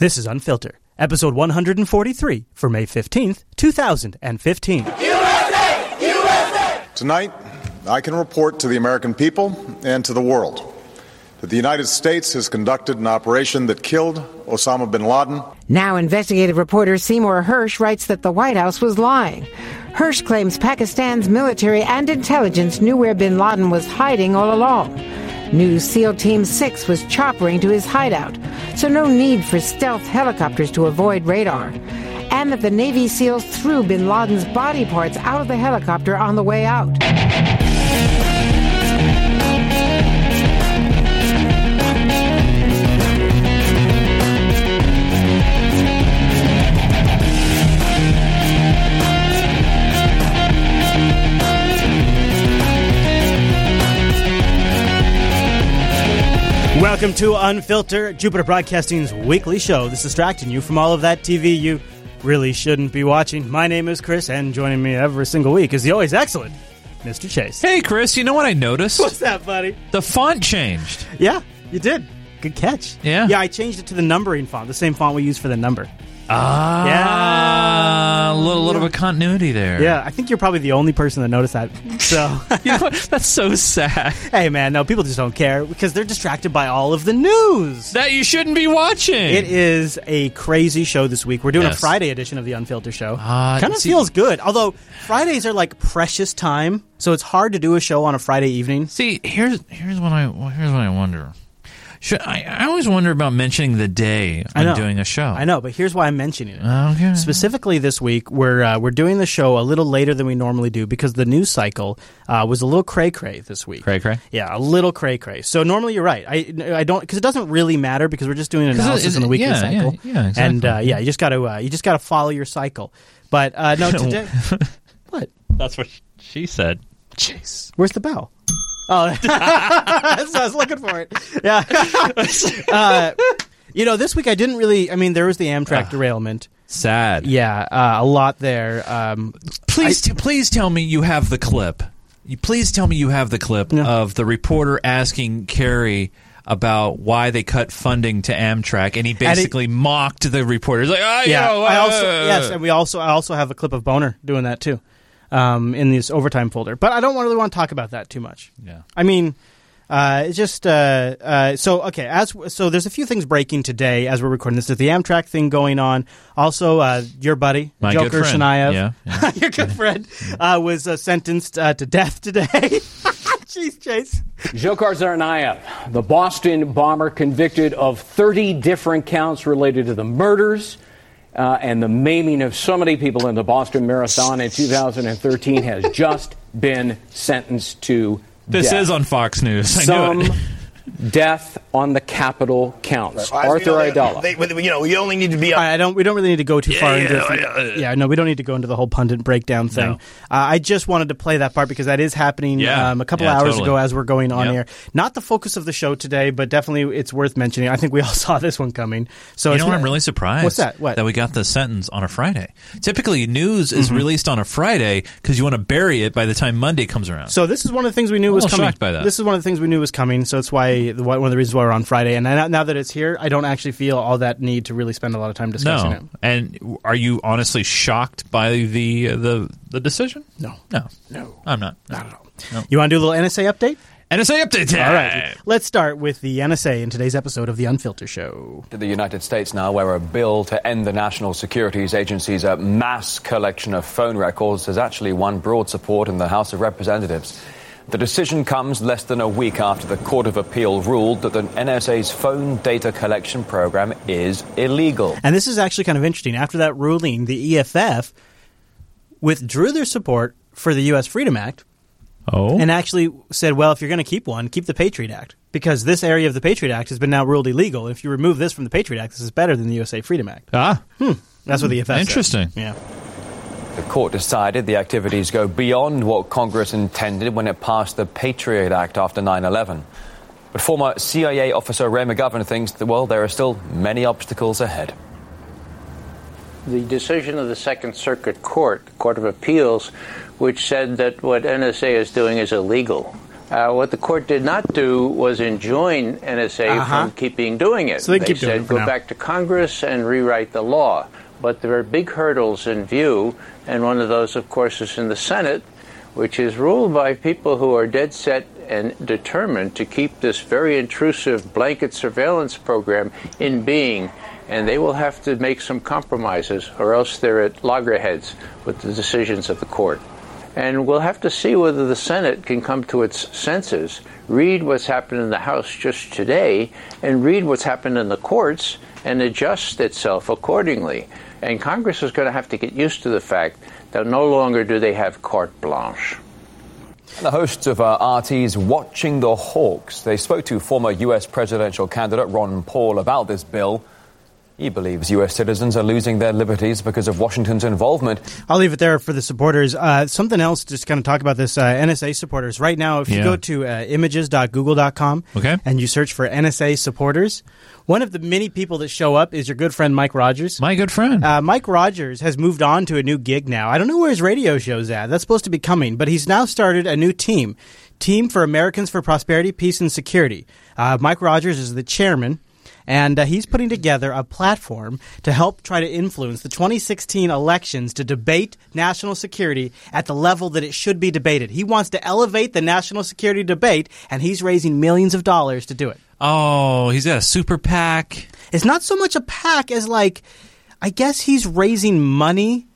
This is Unfilter, episode 143 for May 15th, 2015. USA! USA! Tonight, I can report to the American people and to the world that the United States has conducted an operation that killed Osama bin Laden. Now, investigative reporter Seymour Hersh writes that the White House was lying. Hersh claims Pakistan's military and intelligence knew where bin Laden was hiding all along. New SEAL Team 6 was choppering to his hideout, so no need for stealth helicopters to avoid radar. And that the Navy SEALs threw bin Laden's body parts out of the helicopter on the way out. Welcome to Unfilter, Jupiter Broadcasting's weekly show that's distracting you from all of that TV you really shouldn't be watching. My name is Chris, and joining me every single week is the always excellent Mr. Chase. Hey, Chris, you know what I noticed? What's that, buddy? The font changed. Yeah, you did. Good catch. Yeah. Yeah, I changed it to the numbering font, the same font we use for the number. Ah, Yeah. a little, little bit of continuity there. Yeah, I think you're probably the only person that noticed that. So, You know what? That's so sad. hey, man, no, people just don't care because they're distracted by all of the news. That you shouldn't be watching. It is a crazy show this week. We're doing a Friday edition of the Unfiltered Show. Ah, kind of see- feels good. Although Fridays are like precious time, so it's hard to do a show on a Friday evening. See, here's here's what I well, here's what I wonder. Should, I, I always wonder about mentioning the day I am doing a show. I know, but here's why I'm mentioning it. Okay. Specifically, this week we're uh, we're doing the show a little later than we normally do because the news cycle uh, was a little cray cray this week. Cray cray? Yeah, a little cray cray. So normally you're right. I I don't because it doesn't really matter because we're just doing an 'Cause it- analysis it- on the weekly yeah, cycle. yeah, yeah, exactly. And uh, yeah, you just got to uh, you just got to follow your cycle. But uh, no, today what? That's what she said. Chase. Where's the bell? Oh, so I was looking for it. Yeah. uh, you know, this week I didn't really. I mean, there was the Amtrak derailment. Sad. Yeah, uh, a lot there. Um, Please, t- please tell me you have the clip. You please tell me you have the clip No. of the reporter asking Kerry about why they cut funding to Amtrak, and he basically mocked the reporter. He's like, ah, yeah, I uh, also yes, and we also I also have a clip of Boner doing that too, um, in this overtime folder. But I don't really want to talk about that too much. Yeah. I mean, uh, it's just uh, uh, so okay. As so, there's a few things breaking today as we're recording this. There's the Amtrak thing going on. Also, uh, your buddy My Joker friend. Shanayev, Yeah, yeah. your good friend, uh, was uh, sentenced uh, to death today. Jeez, Chase. Dzhokhar Tsarnaev, the Boston bomber convicted of 30 different counts related to the murders uh, and the maiming of so many people in the Boston Marathon in 2013, has just been sentenced to This death. is on Fox News. I Some knew it. Death on the capital counts. Well, Arthur you know, Idala. They, they- you know, you only need to be. I I don't. We don't really need to go too far into. yeah, it. yeah, yeah. yeah, no, we don't need to go into the whole pundit breakdown thing. No. Uh, I just wanted to play that part because that is happening Yeah. um, a couple Yeah, hours totally. ago as we're going on Yep. air. Not the focus of the show today, but definitely it's worth mentioning. I think we all saw this one coming. So You it's know what? not- I'm really surprised. What's that? What? That we got the sentence on a Friday. Typically, news is released on a Friday because you want to bury it by the time Monday comes around. So this is one of the things we knew I'm was coming. by that. This is one of the things we knew was coming. So it's why the, one of the reasons why we're on Friday. And now, now that it's here, I don't actually feel all that need to really spend a lot of time discussing it. no. And are you honestly shocked by the the the decision? No. No. No. I'm not. Not at all. You want to do a little NSA update? NSA update time. All right. Let's start with the NSA in today's episode of the Unfiltered Show. to the United States now, where a bill to end the National Securities Agency's uh, mass collection of phone records has actually won broad support in the House of Representatives. The decision comes less than a week after the Court of Appeal ruled that the NSA's phone data collection program is illegal. And this is actually kind of interesting. After that ruling, the EFF withdrew their support for the U.S. Freedom Act Oh. and actually said, well, if you're going to keep one, keep the Patriot Act. Because this area of the Patriot Act has been now ruled illegal. If you remove this from the Patriot Act, this is better than the USA Freedom Act. ah. That's what the EFF said. Interesting. Yeah. The court decided the activities go beyond what Congress intended when it passed the Patriot Act after 9 11. But former CIA officer Ray McGovern thinks that, well, there are still many obstacles ahead. the decision of the Second Circuit Court, Court of Appeals, which said that what NSA is doing is illegal. Uh, what the court did not do was enjoin NSA Uh-huh. from keeping doing it. So they can keep doing said it for go now." back to Congress and rewrite the law. But there are big hurdles in view, and one of those, of course, is in the Senate, which is ruled by people who are dead set and determined to keep this very intrusive blanket surveillance program in being. And they will have to make some compromises, or else they're at loggerheads with the decisions of the court. And we'll have to see whether the Senate can come to its senses, read what's happened in the House just today, and read what's happened in the courts and adjust itself accordingly. And Congress is going to have to get used to the fact that no longer do they have carte blanche. The hosts of uh, RT's Watching the Hawks, they spoke to former U.S. presidential candidate Ron Paul about this bill. He believes U.S. citizens are losing their liberties because of Washington's involvement. I'll leave it there for the supporters. Uh, something else, just kind of talk about this uh, NSA supporters. Right now, if you Yeah. go to uh, images.google.com Okay. and you search for NSA supporters, one of the many people that show up is your good friend Mike Rogers. My good friend. Uh, Mike Rogers has moved on to a new gig now. I don't know where his radio show's at. That's supposed to be coming, but he's now started a new team. Team for Americans for Prosperity, Peace, and Security. Uh, Mike Rogers is the chairman, and uh, he's putting together a platform to help try to influence the 2016 elections to debate national security at the level that it should be debated. He wants to elevate the national security debate, and he's raising millions of dollars to do it. oh, he's got a super PAC. It's not so much a pack as like, I guess he's raising money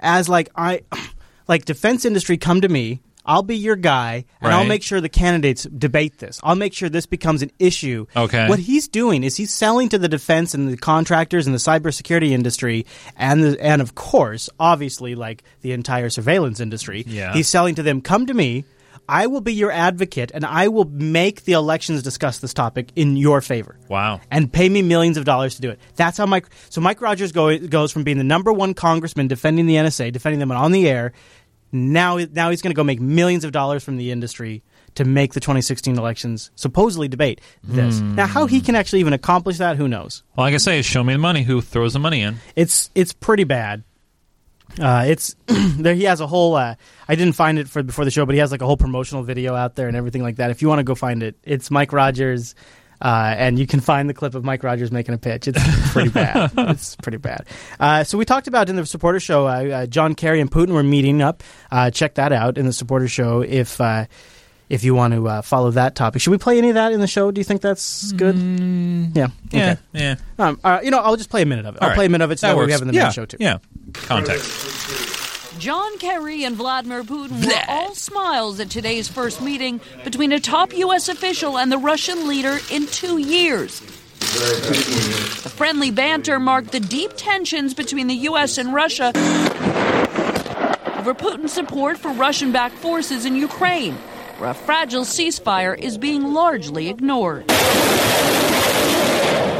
as like I, like defense industry come to me. I'll be your guy, and I'll make sure the candidates debate this. I'll make sure this becomes an issue. Okay. What he's doing is he's selling to the defense and the contractors and the cybersecurity industry, and the, and of course, obviously, like the entire surveillance industry. Yeah. He's selling to them. Come to me. I will be your advocate, and I will make the elections discuss this topic in your favor Wow. and pay me millions of dollars to do it. That's how Mike. So Mike Rogers go, goes from being the number one congressman defending the NSA, defending them on the air. Now, now he's going to go make millions of dollars from the industry to make the 2016 elections supposedly debate this. Now, how he can actually even accomplish that, who knows? Well, like I say, show me the money. Who throws the money in? It's it's pretty bad. Uh, it's there. He has a whole. Uh, I didn't find it for before the show, but he has like a whole promotional video out there and everything like that. If you want to go find it, it's Mike Rogers, uh, and you can find the clip of Mike Rogers making a pitch. It's pretty bad. it's pretty bad. Uh, so we talked about in the supporter show. Uh, uh, John Kerry and Putin were meeting up. Uh, check that out in the supporter show if. Uh, if you want to uh, follow that topic, should we play any of that in the show? Do you think that's good? yeah. Yeah, Okay. yeah. Um, you know, I'll just play a minute of it. All I'll right. play a minute of it so That that, we have in the yeah. main show too. Yeah. Context. John Kerry and Vladimir Putin were all smiles at today's first meeting between a top U.S. official and the Russian leader in two years. The friendly banter marked the deep tensions between the U.S. and Russia over Putin's support for Russian backed forces in Ukraine, where a fragile ceasefire is being largely ignored.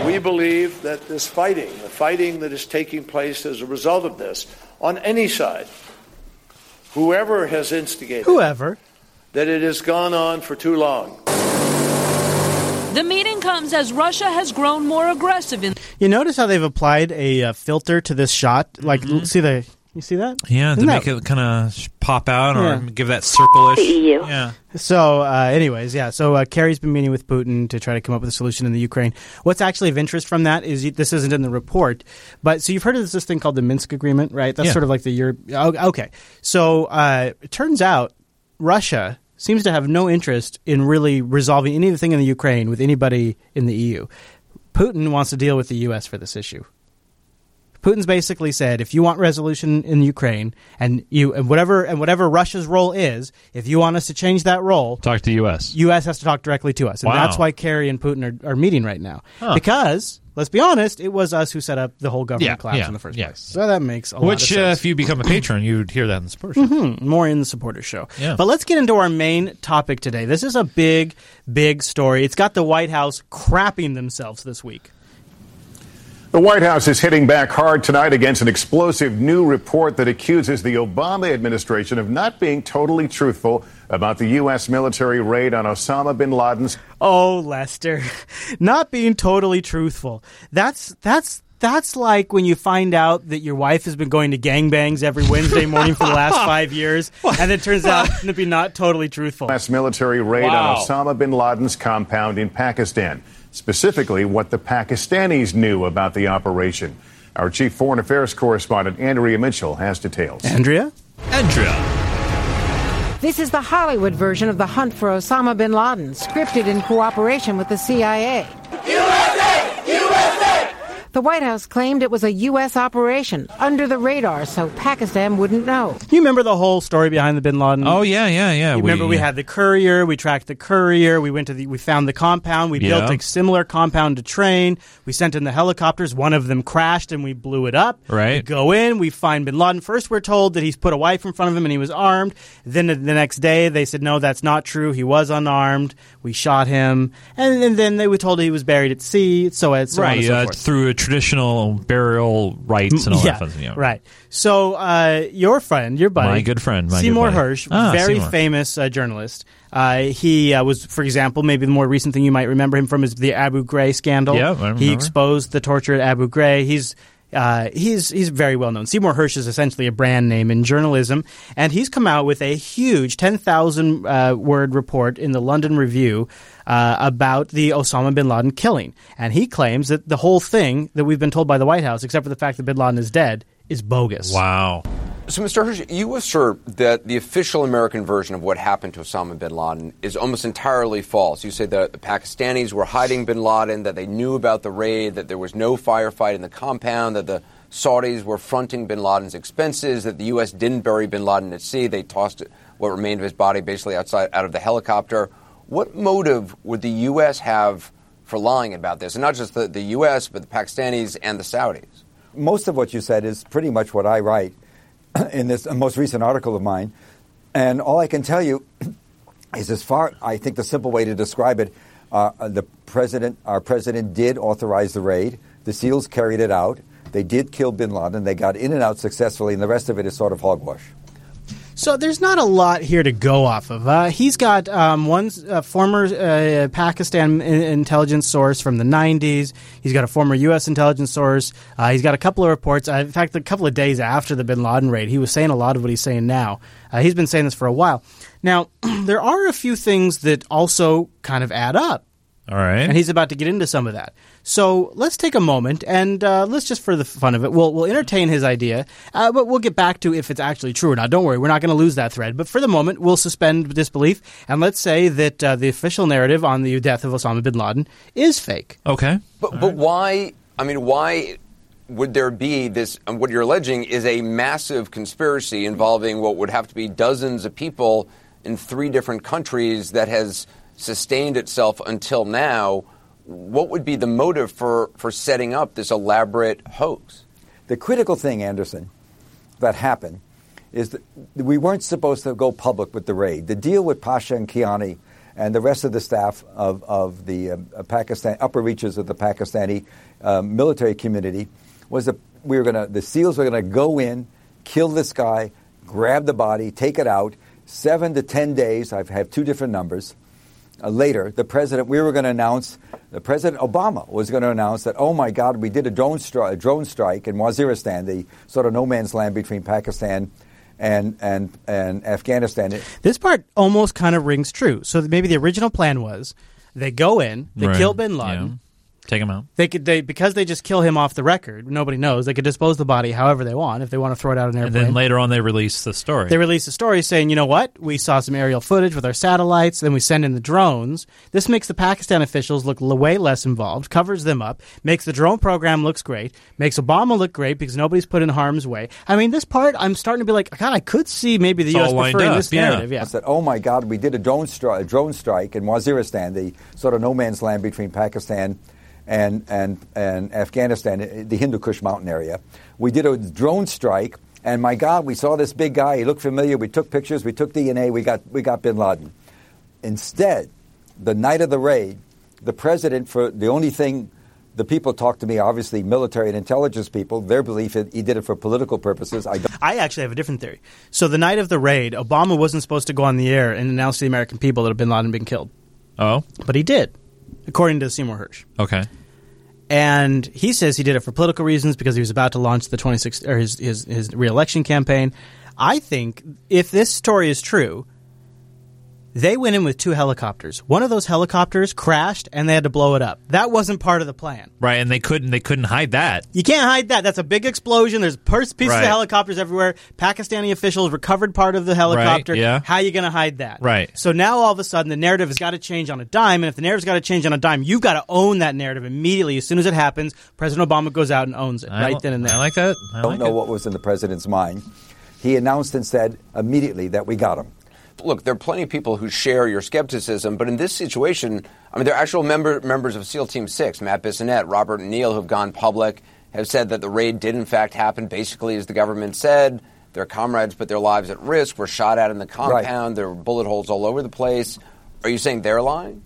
We believe that this fighting, the fighting that is taking place as a result of this, on any side, whoever has instigated, Whoever. that it has gone on for too long. The meeting comes as Russia has grown more aggressive in You notice how they've applied a uh, filter to this shot? Like, l- see the you see that? Yeah, to Isn't make that- it kind of pop out or Yeah. give that circle-ish. Yeah. So, uh, anyways, yeah. So uh, Kerry's been meeting with Putin to try to come up with a solution in the Ukraine. What's actually of interest from that is you- this isn't in the report, but so you've heard of this, this thing called the Minsk Agreement, right? That's Yeah. sort of like the Europe. oh, Okay, so uh, it turns out Russia seems to have no interest in really resolving anything in the Ukraine with anybody in the EU. Putin wants to deal with the U.S. for this issue. Putin's basically said, if you want resolution in Ukraine, and you and whatever and whatever Russia's role is, if you want us to change that role, Talk to U.S. U.S. has to talk directly to us, and Wow. that's why Kerry and Putin are, are meeting right now. Because let's be honest, it was us who set up the whole government Yeah, collapse yeah, in the first yeah. place. So that makes a lot of Which, uh, if you become a patron, you'd hear that in the sports show. Hmm, more in the supporter show. But let's get into our main topic today. This is a big, big story. It's got the White House crapping themselves this week. The White House is hitting back hard tonight against an explosive new report that accuses the Obama administration of not being totally truthful about the U.S. military raid on Osama bin Laden's. Oh, Lester, not being totally truthful. That's that's That's like when you find out that your wife has been going to gangbangs every Wednesday morning for the last five years, and it turns out to be not totally truthful. U.S. military raid Wow. on Osama bin Laden's compound in Pakistan, specifically what the Pakistanis knew about the operation. Our chief foreign affairs correspondent, Andrea Mitchell, has details. Andrea? Andrea. This is the Hollywood version of the hunt for Osama bin Laden, scripted in cooperation with the CIA. The White House claimed it was a U.S. operation under the radar so Pakistan wouldn't know. You remember the whole story behind the Bin Laden? Oh yeah, yeah, yeah. You remember we had the courier. We tracked the courier. We went to the. We found the compound. We Yeah. built a similar compound to train. We sent in the helicopters. One of them crashed, and we blew it up. Right. We go in. We find Bin Laden. First, we're told that he's put a wife in front of him and he was armed. Then the the next day, they said no, that's not true. He was unarmed. We shot him, and, and then they were told he was buried at sea. So as so on and right so uh, forth. through a traditional burial rites and all yeah, that. Fun, yeah. Right. So uh, your friend, your buddy, My good friend, my good Seymour buddy. Hersh, Ah, very Seymour. famous uh, journalist. Uh, he uh, was, for example, maybe the more recent thing you might remember him from is the Abu Ghraib scandal. Yeah, I He exposed the torture at Abu Ghraib. He's uh, he's he's very well known. Seymour Hersh is essentially a brand name in journalism, and he's come out with a huge ten thousand uh, word report in the London Review uh, about the Osama bin Laden killing, and he claims that the whole thing that we've been told by the White House, except for the fact that bin Laden is dead, is bogus. Wow. So, Mr. Hersh, you assert that the official American version of what happened to Osama bin Laden is almost entirely false. You say that the Pakistanis were hiding bin Laden, that they knew about the raid, that there was no firefight in the compound, that the Saudis were fronting bin Laden's expenses, that the U.S. didn't bury bin Laden at sea. They tossed what remained of his body basically outside out of the helicopter. What motive would the U.S. have for lying about this? And not just the, the U.S., but the Pakistanis and the Saudis. most of what you said is pretty much what I write in this most recent article of mine. And all I can tell you is, as far I think the simple way to describe it, uh, the president, our president, did authorize the raid. The SEALs carried it out. They did kill Bin Laden. They got in and out successfully, and the rest of it is sort of hogwash. So there's not a lot here to go off of. Uh, he's got um, one uh, former uh, Pakistan intelligence source from the 90s. He's got a former U.S. intelligence source. Uh, he's got a couple of reports. Uh, in fact, a couple of days after the Bin Laden raid, he was saying a lot of what he's saying now. He's been saying this for a while. Now, there are a few things that also kind of add up. All right. And he's about to get into some of that. So let's take a moment and uh, let's just, for the fun of it, we'll, we'll entertain his idea, uh, but we'll get back to if it's actually true or not. Don't worry, we're not going to lose that thread. But for the moment, we'll suspend disbelief and let's say that uh, the official narrative on the death of Osama bin Laden is fake. Okay. But, but why? I mean, why would there be this? um, What you're alleging is a massive conspiracy involving what would have to be dozens of people in three different countries that has sustained itself until now. What would be the motive for, for setting up this elaborate hoax? The critical thing, Anderson, that happened is that we weren't supposed to go public with the raid. The deal with Pasha and Kayani and the rest of the staff of, of the uh, Pakistan upper reaches of the Pakistani um, military community was that we were going to the SEALs were going to go in, kill this guy, grab the body, take it out. Seven to ten days. I have two different numbers. Uh, later, the president, we were going to announce, the President Obama was going to announce that, oh my God, we did a drone, stri- a drone strike in Waziristan, the sort of no man's land between Pakistan and, and, and Afghanistan. This part almost kind of rings true. So maybe the original plan was they go in, they Right. kill bin Laden. Yeah. Take him out. They could they because they just kill him off the record. Nobody knows. They could dispose the body however they want if they want to throw it out an airplane. And airplane. then later on, they release the story. They release the story saying, you know what? We saw some aerial footage with our satellites, then we send in the drones. This makes the Pakistan officials look way less involved, covers them up, makes the drone program looks great, makes Obama look great because nobody's put in harm's way. I mean, this part, I'm starting to be like, God, I could see maybe the It's U.S. preferring up, this yeah. narrative. Yeah. I said, oh my God, we did a drone, stri- a drone strike in Waziristan, the sort of no man's land between Pakistan and, and, and Afghanistan, the Hindu Kush mountain area. We did a drone strike, and my God, we saw this big guy. He looked familiar. We took pictures. We took DNA. We got, we got bin Laden. Instead, the night of the raid, the president, for the only thing the people talked to me, obviously military and intelligence people, their belief is he did it for political purposes. I don't. I actually have a different theory. So the night of the raid, Obama wasn't supposed to go on the air and announce to the American people that bin Laden had been killed. Oh, but he did, according to Seymour Hersh. Okay. And he says he did it for political reasons because he was about to launch the 26 or his his, his reelection campaign. I think if this story is true, they went in with two helicopters. One of those helicopters crashed and they had to blow it up. That wasn't part of the plan. Right, and they couldn't they couldn't hide that. You can't hide that. That's a big explosion. There's pers- pieces Right. of helicopters everywhere. Pakistani officials recovered part of the helicopter. yeah. How are you going to hide that? Right. So now all of a sudden the narrative has got to change on a dime, and if the narrative's got to change on a dime, you've got to own that narrative immediately. As soon as it happens, President Obama goes out and owns it I right then and there. I like that. I don't like know it. what was in the president's mind. He announced and said immediately that we got him. Look, there are plenty of people who share your skepticism, but in this situation, I mean, there are actual member, members of SEAL Team 6, Matt Bissonette, Robert Neal, who've gone public, have said that the raid did in fact happen basically as the government said. Their comrades put their lives at risk, were shot at in the compound, there were bullet holes all over the place. Are you saying they're lying?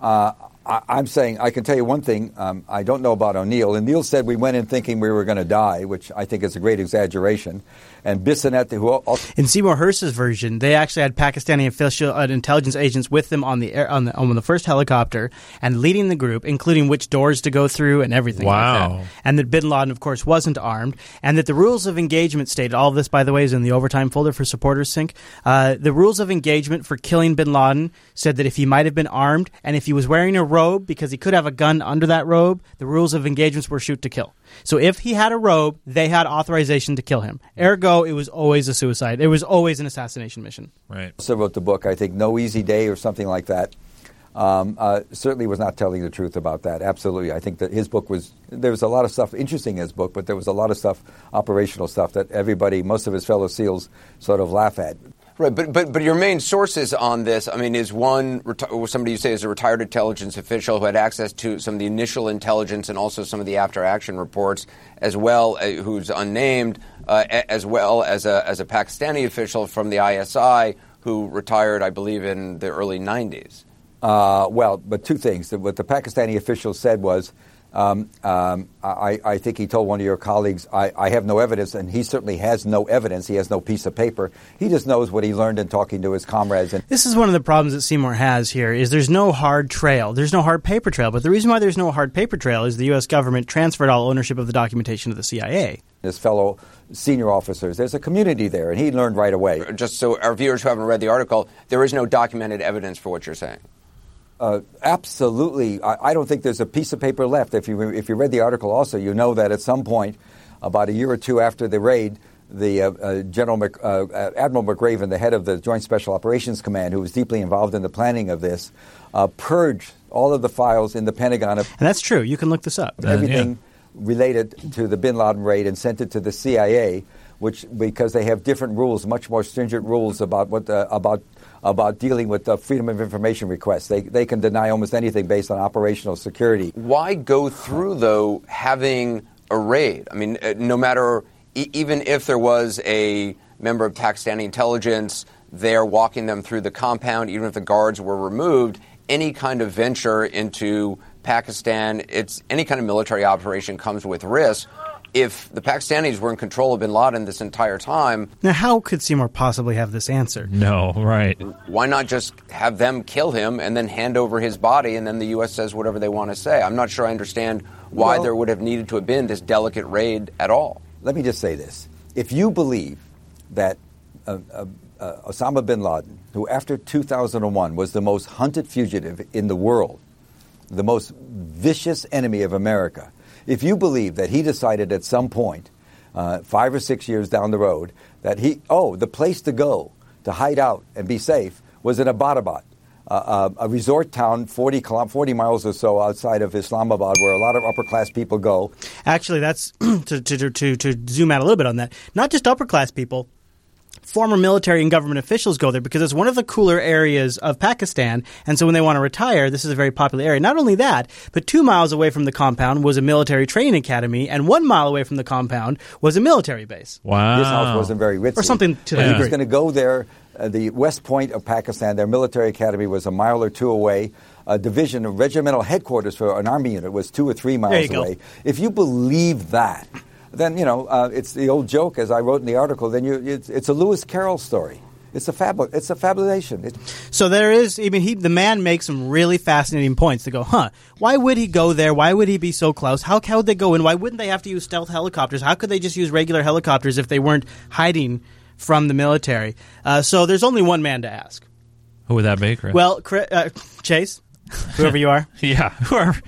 Uh, I, I'm saying I can tell you one thing. Um, I don't know about O'Neill. And Neil said we went in thinking we were going to die, which I think is a great exaggeration. And Bissonette, who also In Seymour Hersh's version, they actually had Pakistani official uh, intelligence agents with them on the air, on the on the first helicopter and leading the group, including which doors to go through and everything. like Wow. that. And that Bin Laden, of course, wasn't armed, and that the rules of engagement stated. All of this, by the way, is in the overtime folder for supporters sync. Uh, the rules of engagement for killing Bin Laden said that if he might have been armed and if he was wearing a robe, because he could have a gun under that robe, the rules of engagements were shoot to kill. So if he had a robe, they had authorization to kill him. Ergo, it was always a suicide. It was always an assassination mission. Right. also wrote the book, I think No Easy Day or something like that. Um, uh, certainly was not telling the truth about that. Absolutely. I think that his book was, there was a lot of stuff interesting in his book, but there was a lot of stuff, operational stuff, that everybody, most of his fellow SEALs, sort of laugh at. Right, but, but but your main sources on this, I mean, is one reti- somebody you say is a retired intelligence official who had access to some of the initial intelligence and also some of the after action reports, as well uh, who's unnamed, uh, as well as a as a Pakistani official from the ISI who retired, I believe, in the early '90s. Uh, well, but two things. What the Pakistani official said was, um, um, I, I think he told one of your colleagues, I, I have no evidence, and he certainly has no evidence. He has no piece of paper. He just knows what he learned in talking to his comrades. And This is one of the problems that Seymour has here is there's no hard trail. There's no hard paper trail. But the reason why there's no hard paper trail is the U.S. government transferred all ownership of the documentation to the CIA. his fellow senior officers, there's a community there, and he learned right away. Just so our viewers who haven't read the article, there is no documented evidence for what you're saying. Uh, absolutely. I, I don't think there's a piece of paper left. If you if you read the article, also you know that at some point, about a year or two after the raid, the uh, uh, General Mc, uh, uh, Admiral McRaven, the head of the Joint Special Operations Command, who was deeply involved in the planning of this, uh, purged all of the files in the Pentagon of And that's true. You can look this up. everything related to the Bin Laden raid and sent it to the CIA, which because they have different rules, much more stringent rules about what uh, about about dealing with the freedom of information requests. They they can deny almost anything based on operational security. Why go through though having a raid? I mean, uh, no matter even if there was a member of Pakistani intelligence there walking them through the compound, even if the guards were removed, any kind of venture into Pakistan, it's any kind of military operation comes with risk. If the Pakistanis were in control of Bin Laden this entire time, Now, how could Seymour possibly have this answer? No, right. why not just have them kill him and then hand over his body and then the U.S. says whatever they want to say? I'm not sure I understand why Well- there would have needed to have been this delicate raid at all. Let me just say this: if you believe that uh, uh, uh, Osama bin Laden, who after 2001 was the most hunted fugitive in the world, the most vicious enemy of America, if you believe that he decided at some point, uh, five or six years down the road, that he, oh, the place to go to hide out and be safe was in Abbottabad, uh, a resort town 40, 40 miles or so outside of Islamabad, where a lot of upper class people go. Actually, that's to, to, to, to zoom out a little bit on that. Not just upper class people. Former military and government officials go there because it's one of the cooler areas of Pakistan. And so when they want to retire, this is a very popular area. Not only that, but two miles away from the compound was a military training academy, and one mile away from the compound was a military base. Wow. This house wasn't very ritzy. Or something to that He was going to go there. Uh, the West Point of Pakistan, their military academy was a mile or two away. A division, a regimental headquarters for an army unit was two or three miles you go. away. If you believe that, then you know uh, it's the old joke, as I wrote in the article. Then you, it's, it's a Lewis Carroll story. It's a fabul- It's a fabulation. It, So there is. I mean, he the man makes some really fascinating points. To go, huh? Why would he go there? Why would he be so close? How how would they go in? Why wouldn't they have to use stealth helicopters? How could they just use regular helicopters if they weren't hiding from the military? Uh, so there's only one man to ask. Who would that be, Chris? Well, Chri- uh, Chase, whoever you are, yeah.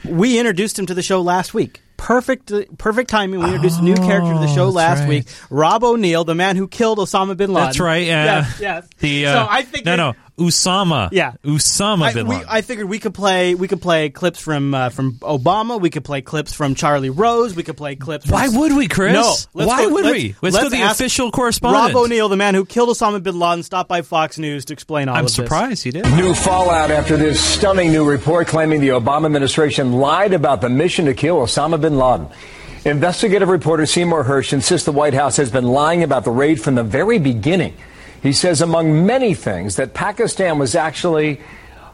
we introduced him to the show last week. Perfect, perfect timing. We introduced a new character to the show last right. week. Rob O'Neill, the man who killed Osama bin Laden. That's right. Yeah. Yes, yes. The uh, so I think no, no, Usama. Yeah. Usama I, bin we, Laden. I figured we could play. We could play clips from uh, from Obama. We could play clips from Charlie Rose. We could play clips. From, Why would we, Chris? No. let's Why go- would let's- we? Let's go to the official correspondent. Rob O'Neill, the man who killed Osama bin Laden, stopped by Fox News to explain all this. I'm of this. surprised he did. New fallout after this stunning new report claiming the Obama administration lied about the mission to kill Osama bin Laden. Investigative reporter Seymour Hersh insists the White House has been lying about the raid from the very beginning. He says, among many things, that Pakistan was actually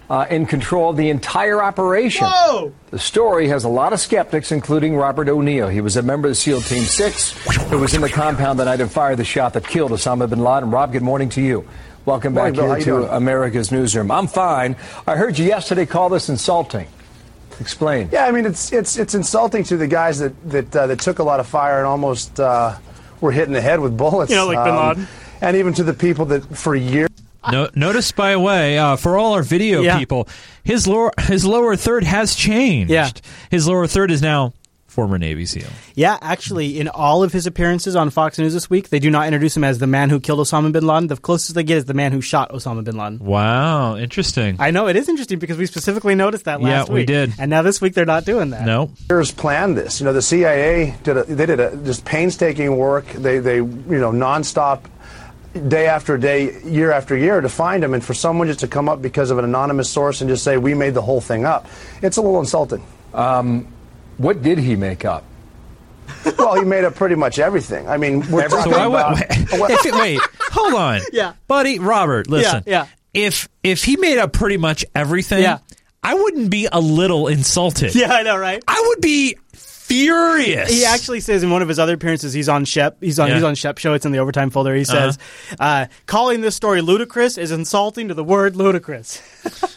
uh, in control of the entire operation. Whoa! The story has a lot of skeptics, including Robert O'Neill. He was a member of the SEAL Team 6 who was in the compound the night and fired the shot that killed Osama bin Laden. Rob, good morning to you. Welcome back Morning, here to doing? America's Newsroom. I'm fine. I heard you yesterday call this insulting. Explain. Yeah, I mean it's it's it's insulting to the guys that that uh, that took a lot of fire and almost uh, were hit in the head with bullets. You know, like Bin Um, Laden. And even to the people that for years. No, notice, by the way, uh, for all our video Yeah. people, his lower his lower third has changed. Yeah. his lower third is now former Navy SEAL. Yeah, actually, in all of his appearances on Fox News this week, they do not introduce him as the man who killed Osama bin Laden. The closest they get is the man who shot Osama bin Laden. Wow, interesting. I know it is interesting because we specifically noticed that last Yeah, we week. did. and now this week they're not doing that. No, years planned this. You know, the CIA did a, they did a just painstaking work. They they you know nonstop, day after day, year after year to find him, and for someone just to come up because of an anonymous source and just say we made the whole thing up, it's a little insulting. Um, what did he make up? well, he made up pretty much everything. I mean, we're So talking why would- about. if it- wait, hold on. Yeah. buddy, Robert, listen. yeah. If if he made up pretty much everything, Yeah. I wouldn't be a little insulted. Yeah, I know, right? I would be furious. He actually says in one of his other appearances, he's on Shep. He's on Yeah. he's on Shep show. It's in the overtime folder. He says, uh, "Calling this story ludicrous is insulting to the word ludicrous."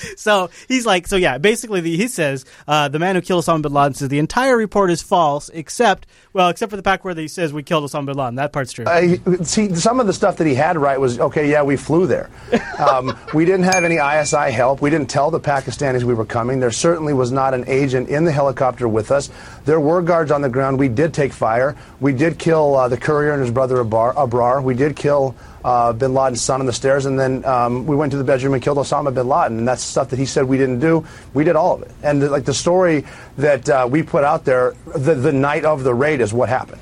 so he's like, so yeah, basically the, he says uh, the man who killed Osama bin Laden says the entire report is false, except well, except for the part where he says we killed Osama bin Laden. That part's true. Uh, see, some of the stuff that he had right was okay. Yeah, we flew there. Um, we didn't have any ISI help. We didn't tell the Pakistanis we were coming. There certainly was not an agent in the helicopter with us. There were guards on the ground. We did take fire. We did kill uh, the courier and his brother Abrar. Abrar. We did kill uh, Bin Laden's son on the stairs, and then um, we went to the bedroom and killed Osama Bin Laden. And that's stuff that he said we didn't do. We did all of it. And like the story that uh, we put out there, the, the night of the raid is what happened.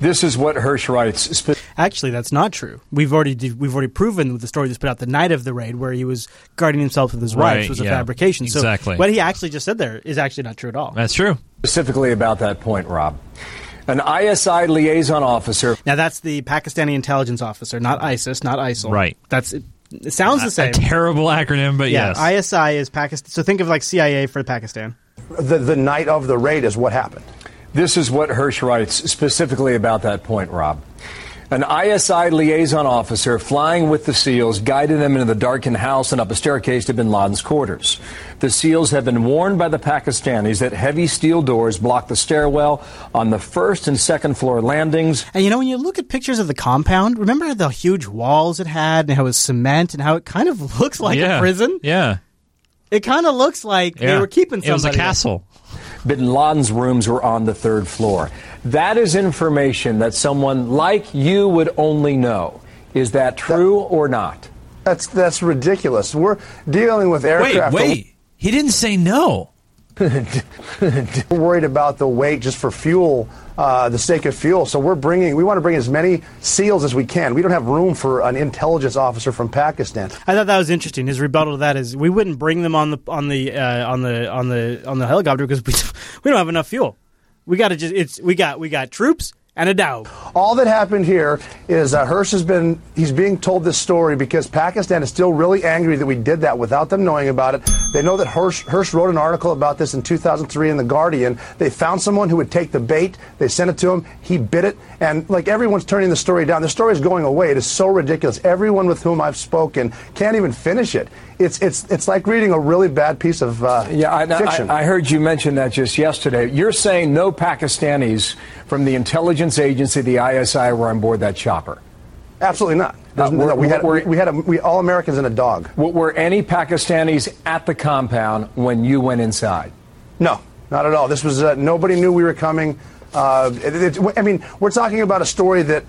This is what Hersh writes. Spe- Actually, that's not true. We've already we've already proven with the story that's put out the night of the raid, where he was guarding himself with his Right, wife, was a fabrication. Exactly. So what he actually just said there is actually not true at all. That's true. specifically about that point, Rob. An ISI liaison officer Now that's the Pakistani intelligence officer, not ISIS, not ISIL. Right. That's it. It sounds the same. A terrible acronym, but yeah, yes. ISI is Pakistan. So think of like CIA for Pakistan. The, the night of the raid is what happened. This is what Hersh writes specifically about that point, Rob. An ISI liaison officer flying with the SEALs guided them into the darkened house and up a staircase to bin Laden's quarters. The SEALs have been warned by the Pakistanis that heavy steel doors block the stairwell on the first and second floor landings. And you know, when you look at pictures of the compound, remember the huge walls it had and how it was cement and how it kind of looks like yeah. a prison? Yeah. It kind of looks like they were keeping somebody. It was a there. castle. Bin Laden's rooms were on the third floor. That is information that someone like you would only know. Is that true or not? That's that's ridiculous. We're dealing with aircraft. Wait, aircraft. wait. He didn't say no. We're worried about the weight just for fuel, uh, the sake of fuel. So we're bringing. We want to bring as many SEALs as we can. We don't have room for an intelligence officer from Pakistan. I thought that was interesting. His rebuttal to that is we wouldn't bring them on the on the uh, on the on the on the helicopter because we we don't have enough fuel. We got to just it's we got we got troops and a dog. All that happened here is uh, Hersh has been, he's being told this story because Pakistan is still really angry that we did that without them knowing about it. They know that Hersh, Hersh wrote an article about this in 2003 in The Guardian. They found someone who would take the bait. They sent it to him. He bit it. And like everyone's turning the story down. The story is going away. It is so ridiculous. Everyone with whom I've spoken can't even finish it. It's, it's, it's like reading a really bad piece of uh, Yeah, I, fiction. I, I heard you mention that just yesterday. You're saying no Pakistanis from the intelligence agency, the ISI, were on board that chopper. Absolutely not. Uh, no- we had were- we had a, we all Americans and a dog. Were any Pakistanis at the compound when you went inside? No, not at all. This was uh, nobody knew we were coming. Uh, it, it, I mean, we're talking about a story that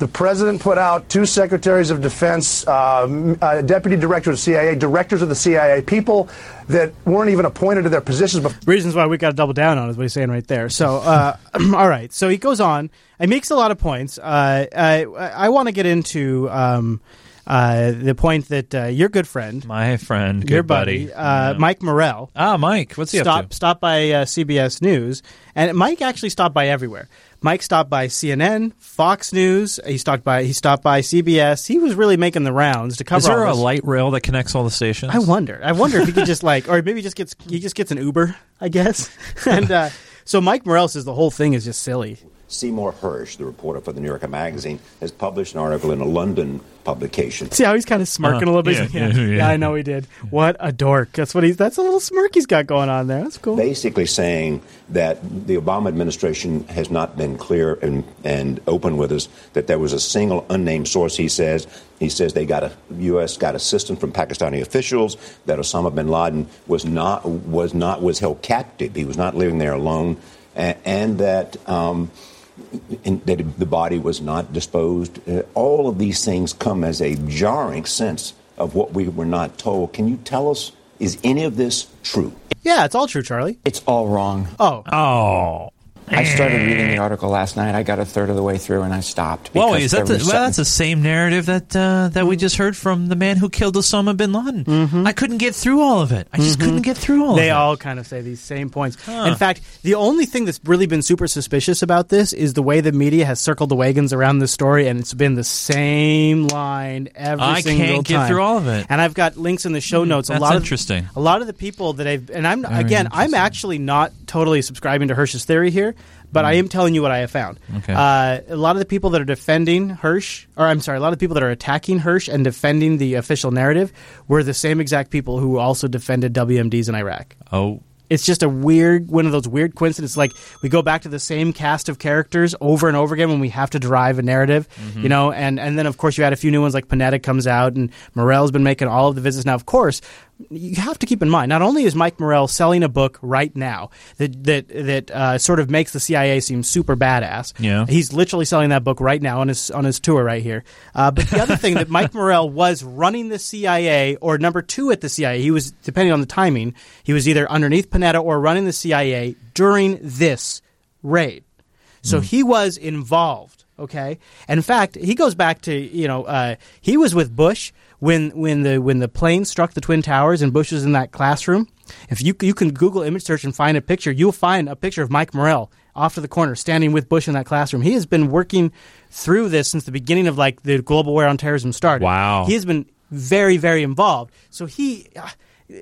the president put out, two secretaries of defense, um, uh, deputy director of CIA, directors of the CIA, people that weren't even appointed to their positions. But Reasons why we got to double down on is what he's saying right there. So, uh, all right. So he goes on. He makes a lot of points. Uh, I, I want to get into um, uh, the point that uh, your good friend, My friend, good your buddy, uh, Mike Morell. Ah, Mike, what's he up stop, to? Stopped by uh, CBS News, and Mike actually stopped by everywhere. Mike stopped by CNN, Fox News. He stopped by he stopped by CBS. He was really making the rounds to cover. Is there a light rail that connects all the stations? I wonder. I wonder if he could just like, or maybe he just gets he just gets an Uber, I guess. and uh, so Mike Morell says the whole thing is just silly. Seymour Hersh, the reporter for the New Yorker Magazine, has published an article in a London publication. See how he's kind of smirking a little bit. yeah, He's like, yeah, yeah. I know he did. What a dork. That's what he's. That's a little smirk he's got going on there. That's cool. Basically saying that the Obama administration has not been clear and, and open with us, that there was a single unnamed source, he says. He says they got a U.S. got assistance from Pakistani officials, that Osama bin Laden was not, was not, was held captive. He was not living there alone, and, and that, um, and that the body was not disposed. Uh, all of these things come as a jarring sense of what we were not told. Can you tell us, is any of this true? Yeah, it's all true, Charlie. It's all wrong. Oh. Oh. I started reading the article last night. I got a third of the way through and I stopped. Whoa, is that the, well, that's the same narrative that uh, that we just heard from the man who killed Osama bin Laden. Mm-hmm. I couldn't get through all of it. I just couldn't get through all They of it. They all kind of say these same points. Huh. In fact, the only thing that's really been super suspicious about this is the way the media has circled the wagons around this story, and it's been the same line every I single can't get through all of it. And I've got links in the show notes. a that's lot interesting. A lot of the people that I've and I'm Very again, I'm actually not totally subscribing to Hersh's theory here, but I am telling you what I have found. Hmm. Okay. Uh, a lot of the people that are defending Hersh, or I'm sorry, a lot of the people that are attacking Hersh and defending the official narrative were the same exact people who also defended WMDs in Iraq. Oh. It's just a weird, one of those weird coincidences. Like we go back to the same cast of characters over and over again when we have to derive a narrative, Mm-hmm. you know. And and then of course you add a few new ones like Panetta comes out and Morell's been making all of the visits now. Of course, you have to keep in mind not only is Mike Morell selling a book right now that that that uh, sort of makes the CIA seem super badass. Yeah. he's literally selling that book right now on his on his tour right here. Uh, but the other thing that Mike Morell was running the CIA or number two at the CIA. He was depending on the timing. He was either underneath Panetta or running the CIA during this raid. So he was involved. Okay, and in fact, he goes back to you know uh, he was with Bush when when the when the plane struck the twin towers and Bush was in that classroom. If you you can Google image search and find a picture, you'll find a picture of Mike Morell off to the corner standing with Bush in that classroom. He has been working through this since the beginning of like the global war on terrorism started. Wow. he has been very very involved. So he. Uh,